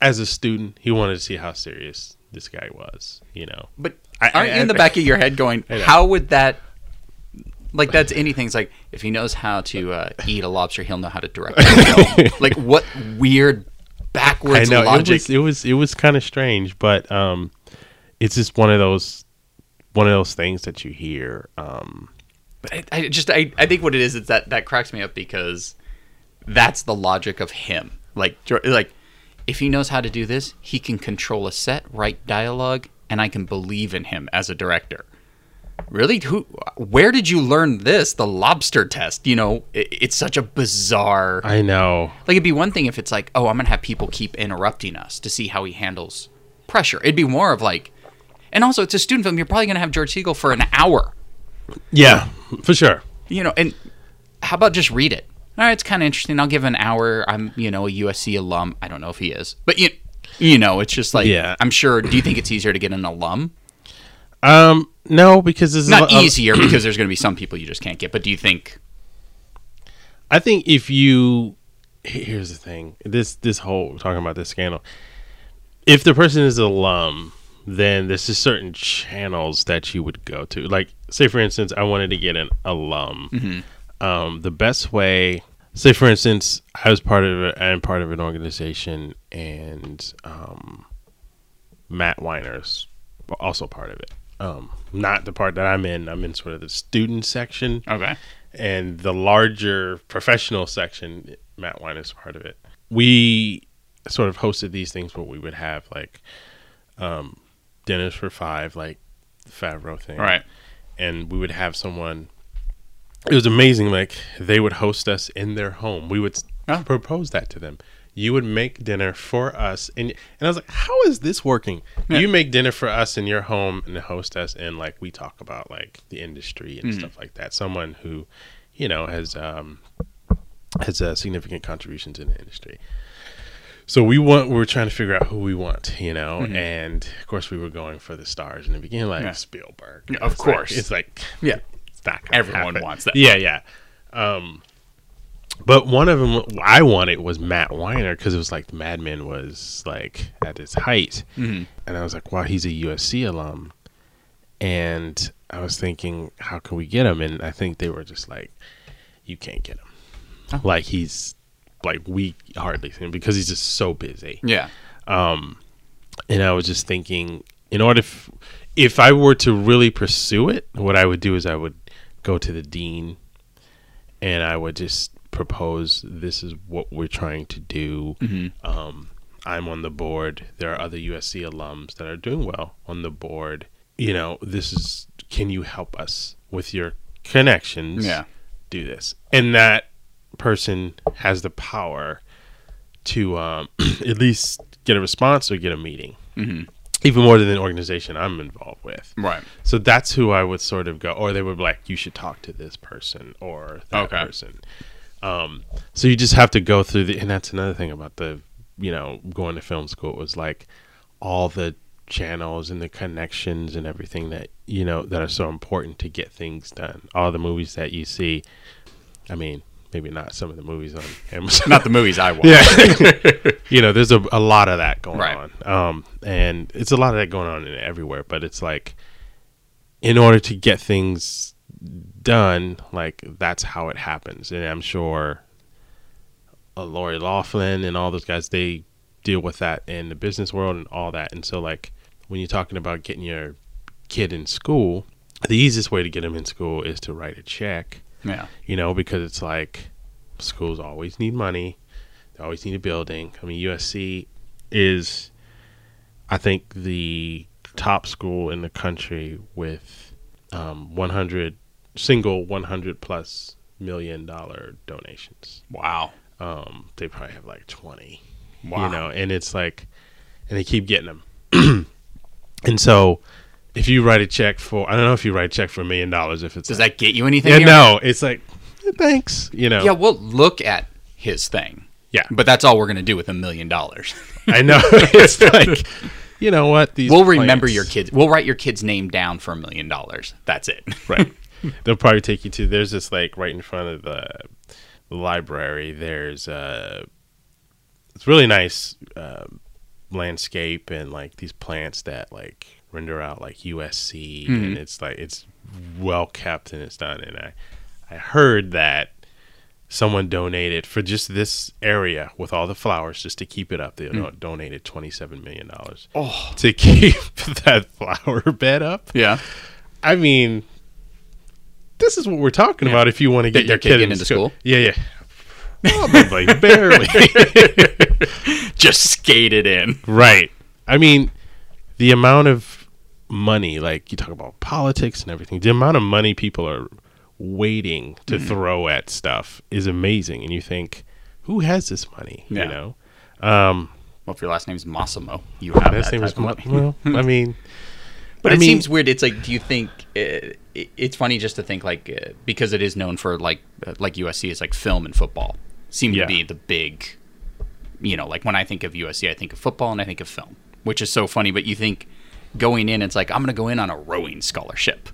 as a student, he wanted to see how serious this guy was, you know. But I- aren't I- you in the I- back of your head going, how would that? Like that's anything. It's like if he knows how to uh, eat a lobster, he'll know how to direct. <laughs> like what weird backwards I know logic? it was it was it was kind of strange, but um, it's just one of those one of those things that you hear. Um, But I, I just I, I think what it is is that that cracks me up because that's the logic of him. Like like if he knows how to do this, he can control a set, write dialogue, and I can believe in him as a director. Really? Who? Where did you learn this? The lobster test. You know, it, it's such a bizarre. I know. Like it'd be one thing if it's like, oh, I'm gonna have people keep interrupting us to see how he handles pressure. It'd be more of like, and also it's a student film. You're probably gonna have George Segal for an hour. Yeah, for sure. You know, and how about just read it? All right, it's kind of interesting. I'll give an hour. I'm, you know, a USC alum. I don't know if he is, but you, you know, it's just like, Yeah. I'm sure. Do you think it's easier to get an alum? Um, no, because this is Not a- easier <clears throat> because there's going to be some people you just can't get. But do you think? I think if you here's the thing this this whole talking about this scandal, if the person is an alum, then there's just certain channels that you would go to. Like, say for instance, I wanted to get an alum. Um, the best way, say for instance, I was part of it. I'm part of an organization, and um, Matt Weiner's also part of it. Um, not the part that I'm in. I'm in sort of the student section Okay. and the larger professional section, Matt Wine is part of it. We sort of hosted these things where we would have like um, dinners for five, like the Favreau thing, Right. And we would have someone. It was amazing. Like they would host us in their home. We would Oh. propose that to them. You would make dinner for us, and and I was like, "How is this working? Yeah. You make dinner for us in your home and host us, and like we talk about like the industry and stuff like that. Someone who, you know, has um has uh, significant contributions in the industry. So we want we were trying to figure out who we want, you know, and of course we were going for the stars in the beginning, like Yeah. Spielberg. Yeah, of It's like- course. it's like Yeah. Not Everyone happen. wants that. Yeah, yeah. Um, but one of them I wanted was Matt Weiner because it was like Mad Men was like at its height, Mhm. and I was like, wow, he's a USC alum, and I was thinking, how can we get him? And I think they were just like, you can't get him. Oh. Like he's like we hardly see him because he's just so busy. Yeah. And I was just thinking, in order, f- if I were to really pursue it, what I would do is I would go to the dean, and I would just propose, this is what we're trying to do. Um, I'm on the board. There are other USC alums that are doing well on the board. You know, this is. Can you help us with your connections? Yeah. do this, and that person has the power to um, <clears throat> at least get a response or get a meeting, hmm even more than an organization I'm involved with. Right. So that's who I would sort of go, or they would be like, you should talk to this person or that Okay. person. Um, so you just have to go through the, and that's another thing about the, you know, going to film school was like all the channels and the connections and everything that you know that are so important to get things done. All the movies that you see, I mean, maybe not some of the movies on <laughs> Amazon. Not the movies I watch. yeah <laughs> you know there's a, a lot of that going Right. on um and it's a lot of that going on in everywhere but it's like in order to get things done like that's how it happens and i'm sure uh, Lori Loughlin and all those guys they deal with that in the business world and all that and so like when you're talking about getting your kid in school the easiest way to get them in school is to write a check Yeah. you know, because it's like schools always need money, they always need a building. I mean, USC is, I think, the top school in the country with um, 100 single 100 plus million dollar donations. Wow. Um, they probably have like 20, Wow. you know, and it's like, and they keep getting them. <clears throat> and so, if you write a check for, I don't know if you write a check for a million dollars, if it's Does that get you anything? yeah, here? no, it's like eh, thanks, you know. Yeah, we'll look at his thing. Yeah. But that's all we're going to do with a million dollars. I know <laughs> it's <laughs> like, you know what? These We'll remember your kids. We'll write your kid's name down for a million dollars. That's it. <laughs> right. They'll probably take you to. There's this like right in front of the, the library. There's uh, it's really nice uh, landscape and like these plants that like render out like USC mm-hmm. and it's like it's well kept and it's done. And I I heard that someone donated for just this area with all the flowers just to keep it up. They mm. do- donated twenty seven million dollars Oh. to <laughs> keep that flower bed up. Yeah. I mean, this is what we're talking about. If you want to get your kid kid into school? yeah, yeah, <laughs> probably barely. <laughs> Just skated in. right. I mean, the amount of money, like you talk about politics and everything, the amount of money people are waiting to Mm-hmm. throw at stuff is amazing, and you think, who has this money? Yeah. You know, um, Well, if your last name's Mossimo, you have that that name is well. <laughs> I mean, But I it mean- seems weird. It's like, do you think uh, it, it's funny just to think like uh, because it is known for like uh, like USC is like film and football seem Yeah. to be the big, you know, like when I think of USC, I think of football and I think of film, which is so funny. But you think going in, it's like I'm going to go in on a rowing scholarship.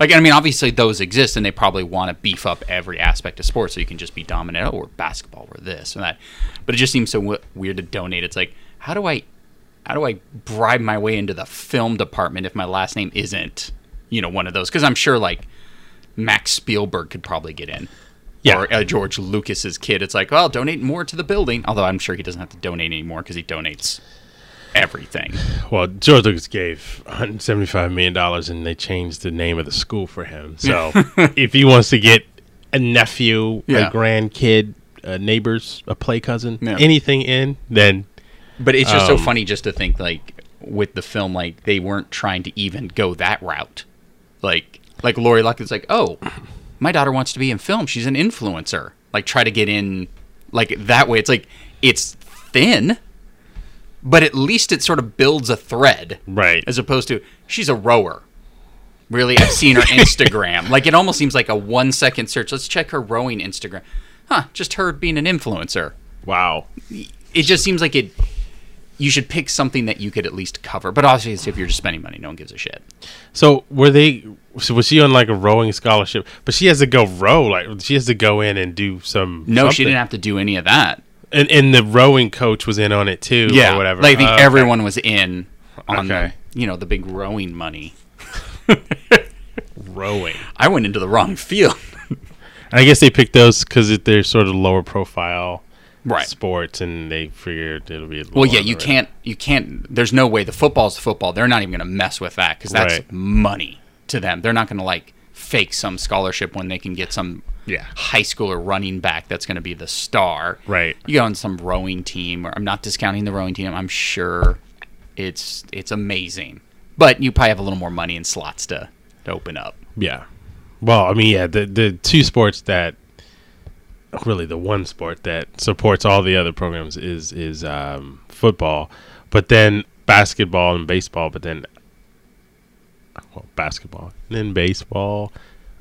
Like I mean, obviously those exist, and they probably want to beef up every aspect of sports so you can just be dominant. Oh, we're basketball, we're this and that. But it just seems so w- weird to donate. It's like, how do I how do I bribe my way into the film department if my last name isn't, you know, one of those? Because I'm sure like Max Spielberg could probably get in. Yeah. Or uh, George Lucas's kid. It's like, well, donate more to the building. Although I'm sure he doesn't have to donate anymore because he donates everything. Well, George Lucas gave 175 million dollars, and they changed the name of the school for him. So, <laughs> if he wants to get a nephew, Yeah. a grandkid, a neighbors, a play cousin, Yeah. anything in, then But it's just so Um, funny just to think like with the film, like they weren't trying to even go that route. Like like Lori Luck is like, oh, my daughter wants to be in film. She's an influencer. Like try to get in like that way. It's like it's thin, but at least it sort of builds a thread. right, As opposed to she's a rower. Really, I've seen her <laughs> Instagram. Like it almost seems like a one second search. Let's check her rowing Instagram. Huh? Just her being an influencer wow, it just seems like it you should pick something that you could at least cover but obviously if you're just spending money no one gives a shit So were they? So was she on like a rowing scholarship? But she has to go row. Like she has to go in and do some. no she didn't have to do any of that And, and the rowing coach was in on it too. or whatever. like i think Oh, okay. everyone was in on Okay. the you know the big rowing money <laughs> rowing. i went into the wrong field I guess they picked those because they're sort of lower profile right sports, and they figured it'll be. a well yeah you can't you can't there's no way the football's football they're not even going to mess with that because that's Right. money to them they're not going to like fake some scholarship when they can get some Yeah. high schooler running back that's going to be the star Right. you go on some rowing team or i'm not discounting the rowing team i'm sure it's it's amazing but you probably have a little more money in slots to, to open up Yeah. Well, I mean, yeah, the the two sports that really the one sport that supports all the other programs is is um, football, but then basketball and baseball, but then well, basketball, and then baseball.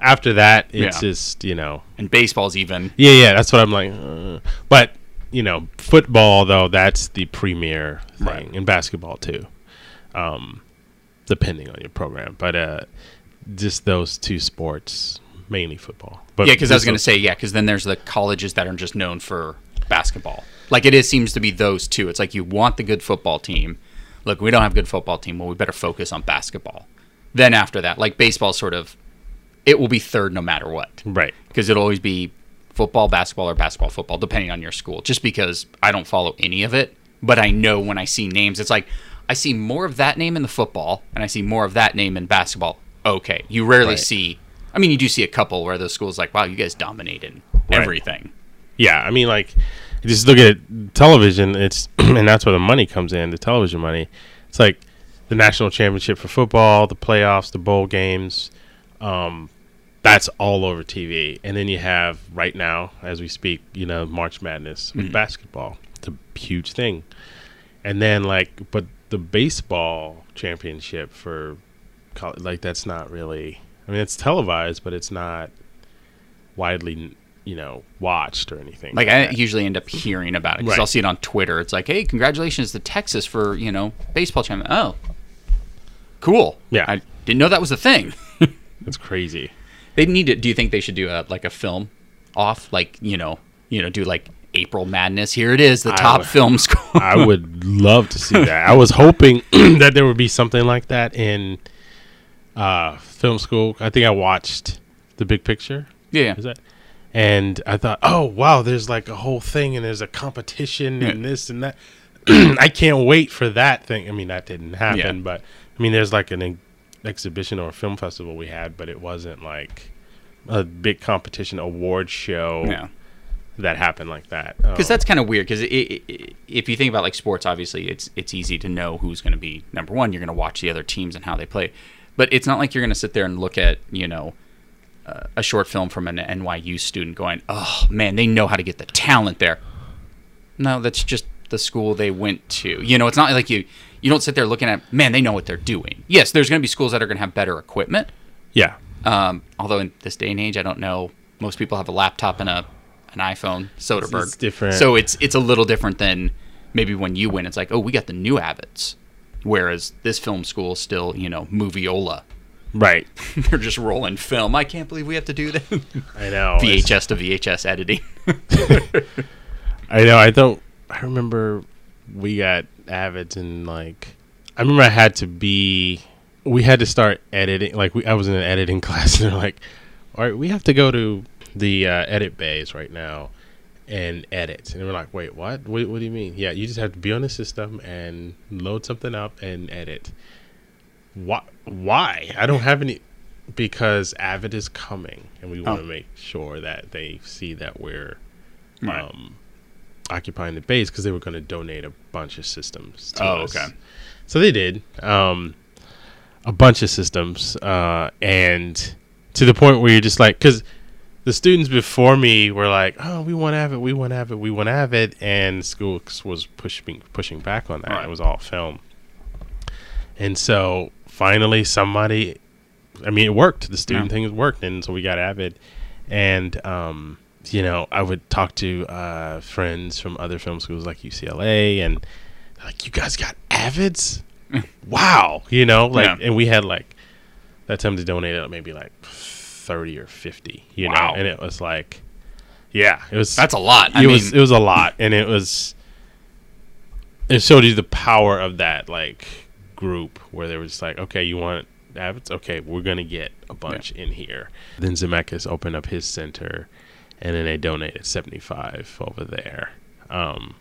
After that, it's Yeah. just you know, and baseball's even yeah, yeah. That's what I'm like. Uh, but you know, football though, that's the premier thing, Right. and basketball too. Um, depending on your program, but uh, just those two sports, mainly football. But yeah because i was going to say yeah because then there's the colleges that are just known for basketball like it is seems to be those two it's like you want the good football team look we don't have a good football team well we better focus on basketball then after that like baseball sort of it will be third no matter what right, because it'll always be football, basketball, or basketball, football, depending on your school. Just because I don't follow any of it, but I know when I see names, it's like I see more of that name in the football, and I see more of that name in basketball. Okay, you rarely Right. see. I mean, you do see a couple where those schools like, wow, you guys dominated everything. yeah. I mean, like, just look at television. It's <clears throat> and that's where the money comes in. The television money. It's like the national championship for football, the playoffs, the bowl games. Um, that's all over TV. And then you have right now, as we speak, you know, March Madness with basketball. It's a huge thing. and then like, but the baseball championship for college, like that's not really. I mean, it's televised, but it's not widely, you know, watched or anything. Like I that. usually end up hearing about it because Right. I'll see it on Twitter. It's like, hey, congratulations to Texas for you know baseball champion. Oh, cool. Yeah. I didn't know that was a thing. <laughs> It's crazy. they need to. Do you think they should do a like a film off, like you know, you know, do like April Madness? Here it is, the top would- film <laughs> score. I would love to see that. I was hoping <clears throat> that there would be something like that in uh, film school. I think I watched The Big Picture. yeah, Is that? And I thought, oh wow, there's like a whole thing, and there's a competition, and this and that. <clears throat> I can't wait for that thing. I mean, that didn't happen, Yeah. but I mean, there's like an exhibition or film festival we had, but it wasn't like a big competition award show yeah. that happened like that. Because Um, that's kind of weird. Because if you think about like sports, obviously it's it's easy to know who's going to be number one. You're going to watch the other teams and how they play, but it's not like you're going to sit there and look at you know uh, a short film from an NYU student going, "Oh man, they know how to get the talent there." No, that's just the school they went to. You know, it's not like you you don't sit there looking at, "Man, they know what they're doing." Yes, there's going to be schools that are going to have better equipment. yeah, Um, although in this day and age, I don't know. Most people have a laptop and a an iPhone, Soderbergh. it's different. So it's it's a little different than maybe when you went. It's like, oh, we got the new Avids, whereas this film school is still, you know, Moviola. right. <laughs> They're just rolling film. I can't believe we have to do that. I know. VHS to VHS editing. <laughs> I know. I don't. I remember we got avids and like. I remember I had to be. We had to start editing. Like we, I was in an editing <laughs> class, and they're like, "All right, we have to go to the uh, edit bays right now and edit." And we're like, "Wait, what? what? What do you mean? Yeah, you just have to be on the system and load something up and edit." Why? Why? I don't have any. Because Avid is coming, and we want Oh. to make sure that they see that we're Right. um, occupying the base because they were going to donate a bunch of systems. To Oh, us. okay. So they did um, a bunch of systems, uh, and to the point where you're just like, because the students before me were like, "Oh, we want Avid, we want Avid, we want Avid," and school was pushing pushing back on that. Right. It was all film, and so finally somebody, I mean, it worked. The student Yeah. thing worked, and so we got Avid, and um, you know, I would talk to uh, friends from other film schools like UCLA, and like, "You guys got Avids? <laughs> wow!" You know, like, Yeah. and we had like that time to donate uh, maybe like thirty or fifty. You Wow. know, and it was like, yeah, it was. That's a lot. I it mean, was it was a lot, and it was. It showed you the power of that like group where they were just like, okay, you want Avids? Okay, we're gonna get a bunch in here. Then Zemeckis opened up his center, and then they donated seventy five over there. Um,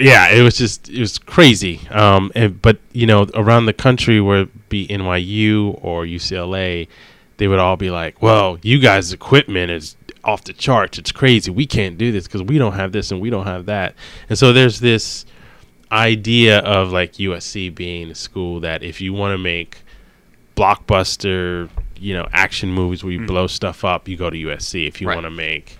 yeah, it was just it was crazy. Um, and, but you know, around the country, where it be NYU or UCLA, they would all be like, "Well, you guys' equipment is off the charts. It's crazy. We can't do this because we don't have this and we don't have that." And so there's this idea of like USC being a school that if you want to make blockbuster, you know, action movies where you blow stuff up, you go to USC. If you Right. want to make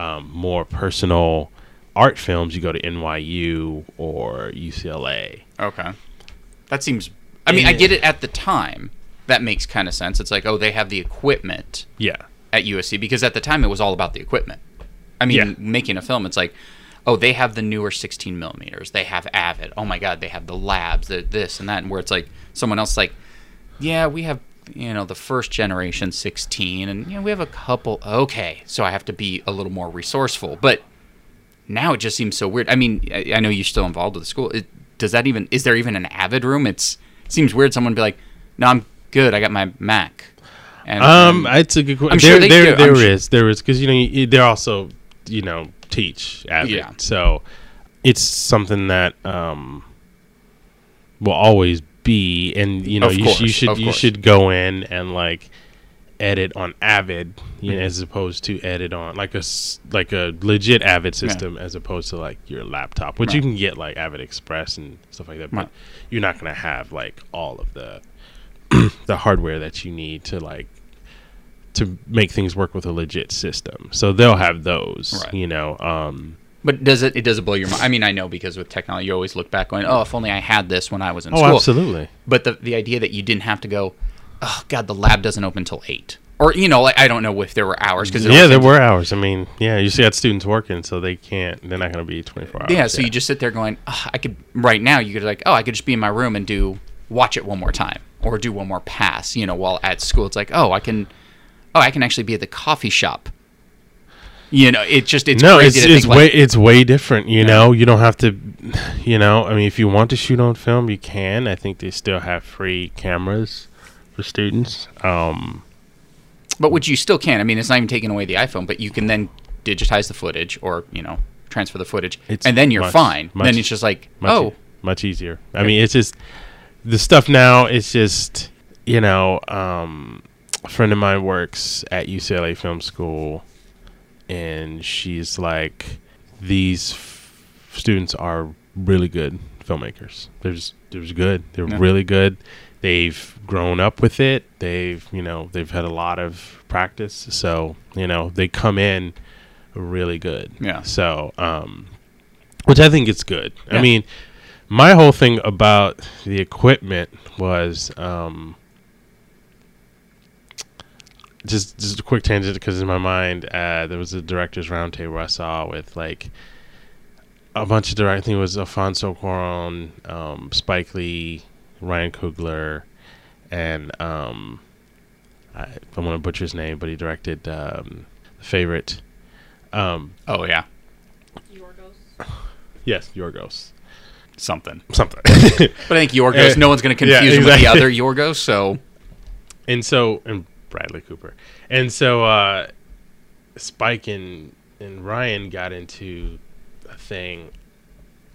um, more personal art films, you go to NYU or UCLA. Okay. That seems. I mean, I get it at the time. That makes kind of sense. It's like, oh, they have the equipment Yeah. at USC because at the time it was all about the equipment. I mean, Yeah. making a film, it's like, oh, they have the newer 16 millimeters. They have Avid. Oh my God, they have the labs, the this and that. And where it's like someone else, like, yeah, we have you know the first generation 16, and you know we have a couple. Okay, so I have to be a little more resourceful. But now it just seems so weird. I mean, I, I know you're still involved with the school. It, does that even is there even an Avid room? It's it seems weird. Someone be like, no, I'm good. I got my Mac. And, Um, and- it's a good question. Sure there, there, there I'm su- is, there is, because you know they're also, you know, teach Avid. Yeah. So it's something that um will always be, and you know, Of you, course, you should you should go in and like edit on Avid, you know, as opposed to edit on like a like a legit Avid system, as opposed to like your laptop, which you can get like Avid Express and stuff like that, but Right. you're not gonna have like all of the <clears throat> the hardware that you need to like to make things work with a legit system. So they'll have those, Right. you know. Um, But does it? It does it blow your mind? I mean, I know because with technology, you always look back going, "Oh, if only I had this when I was in Oh, school." Oh, absolutely. But the the idea that you didn't have to go, "Oh God, the lab doesn't open till 8. or you know, like, I don't know if there were hours because Yeah, there were hours. I mean, yeah, USC, had students working, so they can't. They're not going to be 24 hours. Yeah, so you just sit there going, "Ugh, I could right now. You could like, oh, I could just be in my room and do watch it one more time or do one more pass. You know, while at school, it's like, oh, I can, oh, I can actually be at the coffee shop. You know, it just it's no, crazy it's to it's way like, it's way different. You know, you don't have to. You know, I mean, if you want to shoot on film, you can. I think they still have free cameras for students. Um, but which you still can. I mean, it's not even taking away the iPhone, but you can then digitize the footage or you know transfer the footage, It's and then you're much- fine. much- then it's just like, much, oh, much easier. I mean, it's just the stuff now. It's just you know, um, a friend of mine works at UCLA Film School, and she's like, these f- students are really good filmmakers. They're just they're just good. They're Yeah. really good. They've grown up with it. They've you know they've had a lot of practice. So you know they come in really good. Yeah. So um, which I think is good. Yeah. I mean, my whole thing about the equipment was um, just just a quick tangent because in my mind uh, there was a directors roundtable I saw with like a bunch of direct. I think it was Alfonso Cuarón, um, Spike Lee, Ryan Coogler, and um, I, I'm gonna butcher his name, but he directed um, the favorite. Um, oh yeah, Yorgos. yes, Yorgos. something. Something. But I think Yorgos, <laughs> Uh, no one's going to yeah, confuse him with the other Yorgos. So and so and Bradley Cooper. And so uh Spike and and Ryan got into a thing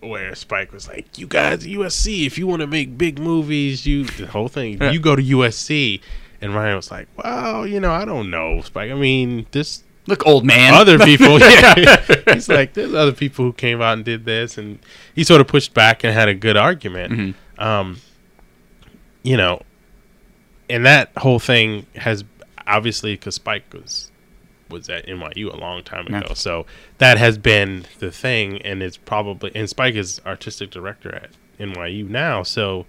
where Spike was like, "You guys, USC, if you want to make big movies, you <laughs> the whole thing, you go to USC." And Ryan was like, "Well, you know, I don't know, Spike. I mean, this look, old man. <laughs> other people. <laughs> Yeah. He's like, there's other people who came out and did this, and he sort of pushed back and had a good argument. Mhm. Um, you know, and that whole thing has obviously because Spike was was at NYU a long time Yeah. ago, so that has been the thing, and it's probably and Spike is artistic director at NYU now, so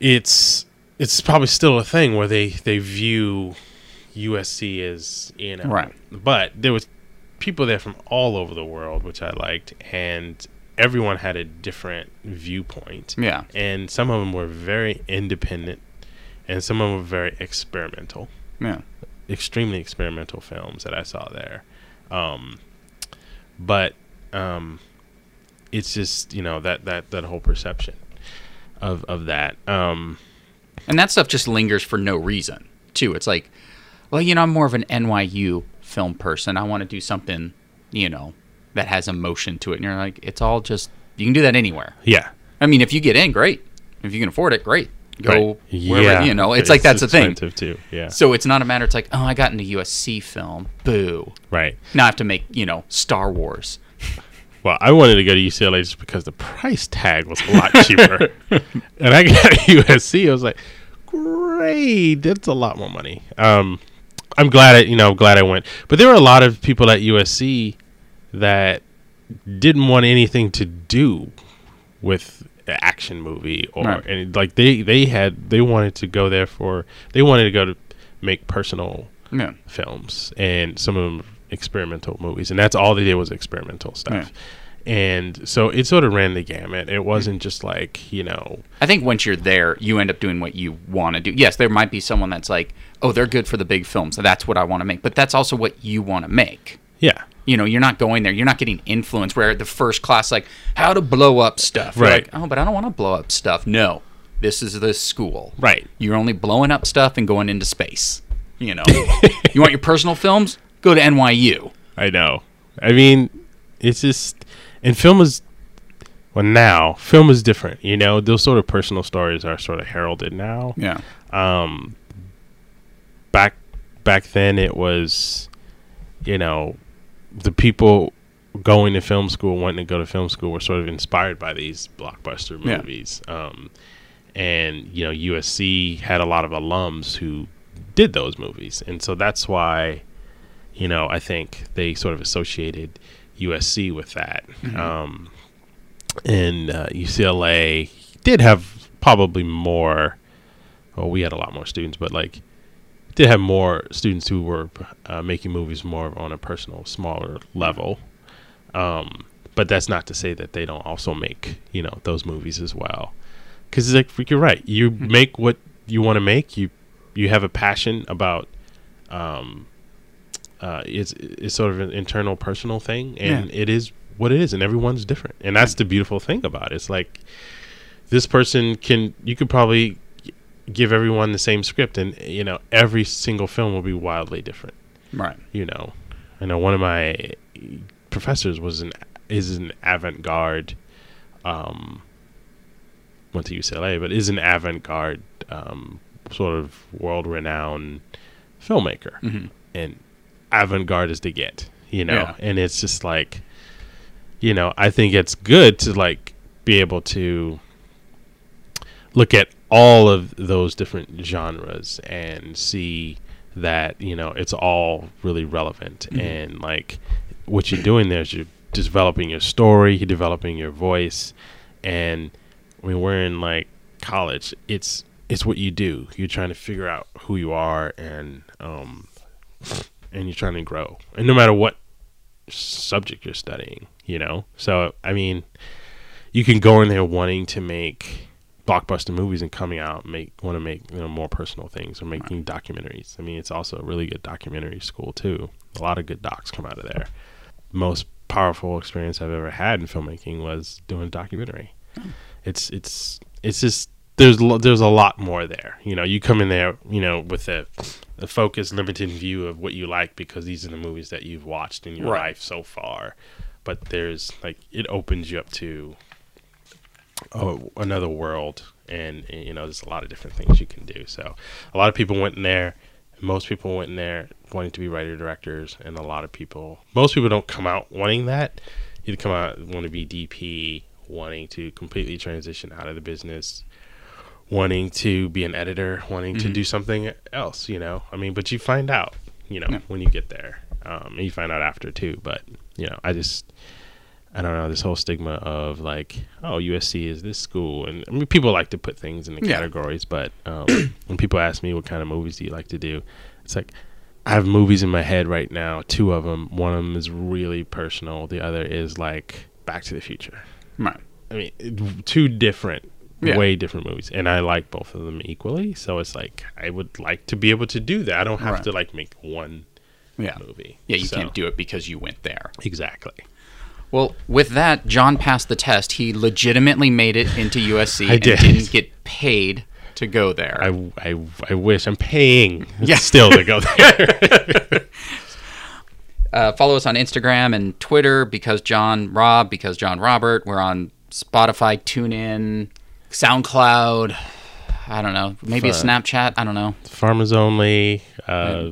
it's it's probably still a thing where they they view USC as you know Right. but there was people there from all over the world which I liked and everyone had a different viewpoint yeah, and some of them were very independent and some of them were very experimental yeah. extremely experimental films that I saw there um but um it's just you know that that that whole perception of of that um And that stuff just lingers for no reason, too. It's like, well, you know, I'm more of an NYU film person. I want to do something, you know, that has emotion to it. And you're like, it's all just, you can do that anywhere. yeah I mean, if you get in, great. If you can afford it, great. Go Right. wherever, you know, it's, like that's the thing. too yeah So it's not a matter, it's like, oh, I got into USC film. Boo. right Now I have to make, you know, Star Wars. <laughs> Well, I wanted to go to UCLA just because the price tag was a lot cheaper. <laughs> and I got <laughs> USC. I was like, great, that's a lot more money. Um, I'm glad I, you know, I'm glad I went. But there were a lot of people at USC that didn't want anything to do with action movie or Right. and like they they had they wanted to go there for they wanted to go to make personal Yeah. films and some of them experimental movies and that's all they did was experimental stuff and so it sort of ran the gamut it wasn't just like you know I think once you're there, you end up doing what you want to do. Yes, there might be someone that's like, oh, they're good for the big films. So that's what I want to make. But that's also what you want to make. yeah You know, you're not going there. You're not getting influence where the first class, like, how to blow up stuff. Right. like, oh, but I don't want to blow up stuff. No, this is the school. right You're only blowing up stuff and going into space. You know, <laughs> you want your personal films? Go to NYU. i know i mean it's just and film is well now film is different you know those sort of personal stories are sort of heralded now Yeah. um back back then it was you know the people going to film school wanting to go to film school were sort of inspired by these blockbuster Yeah. movies um and you know USC had a lot of alums who did those movies and so that's why you know I think they sort of associated USC with that. Um, and uh, UCLA did have probably more. Well, we had a lot more students, but like did have more students who were uh, making movies more on a personal, smaller level. Um, but that's not to say that they don't also make you know those movies as well. Because like you're right, you make what you want to make. You you have a passion about. Um, uh, it's it's sort of an internal, personal thing, and Yeah. it is what it is, and everyone's different, and that's the beautiful thing about it. It's like this person can you could probably give everyone the same script, and you know every single film will be wildly different Right. you know i know one of my professors was an is an avant-garde um went to ucla but is an avant-garde um sort of world-renowned filmmaker hmm and avant-garde is to get you know Yeah. and it's just like you know i think it's good to like be able to look at all of those different genres and see that you know it's all really relevant. And like what you're doing there is you're developing your story you're developing your voice. And when we're in like college. It's it's what you do. You're trying to figure out who you are and um and you're trying to grow. And no matter what subject you're studying you know? So i mean you can go in there wanting to make blockbuster movies and coming out make want to make you know more personal things or making documentaries i mean it's also a really good documentary school too a lot of good docs come out of there most powerful experience i've ever had in filmmaking was doing a documentary hmm. it's it's it's just there's lo- there's a lot more there. You know, you come in there, you know, with a, a focused, limited view of what you like because these are the movies that you've watched in your Right. life so far. But there's like it opens you up to oh, another world, and, and, you know, there's a lot of different things you can do. So a lot of people went in there. Most people went in there wanting to be writer directors, and a lot of people, most people don't come out wanting that. You come out want to be DP, wanting to completely transition out of the business, wanting to be an editor, wanting to Mhm. do something else. You know, I mean, but you find out, you know, Yeah. when you get there, um, you find out after too. But you know, I just. I don't know this whole stigma of like, oh, USC is this school, and I mean, people like to put things in the Yeah. categories. But um, <coughs> when people ask me what kind of movies do you like to do, it's like I have movies in my head right now. Two of them. One of them is really personal. The other is like Back to the Future. Right. I mean, two different, Yeah. way different movies, and I like both of them equally. So it's like I would like to be able to do that. I don't have Right. to like make one Yeah. movie. Yeah, you So- can't do it because you went there. exactly. Well, with that, John passed the test. He legitimately made it into USC I and did. didn't get paid to go there. I, I, I wish I'm paying <laughs> Yeah. still to go there. <laughs> Uh, follow us on Instagram and Twitter because John Rob, because John Robert. We're on Spotify, TuneIn, SoundCloud. I don't know. Maybe a Snapchat. I don't know. Farmers only, uh,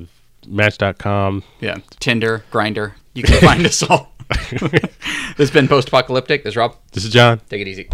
Match.com. Yeah. Tinder, Grindr. You can find us all. <laughs> this has been post apocalyptic. This is Rob. This is John. Take it easy.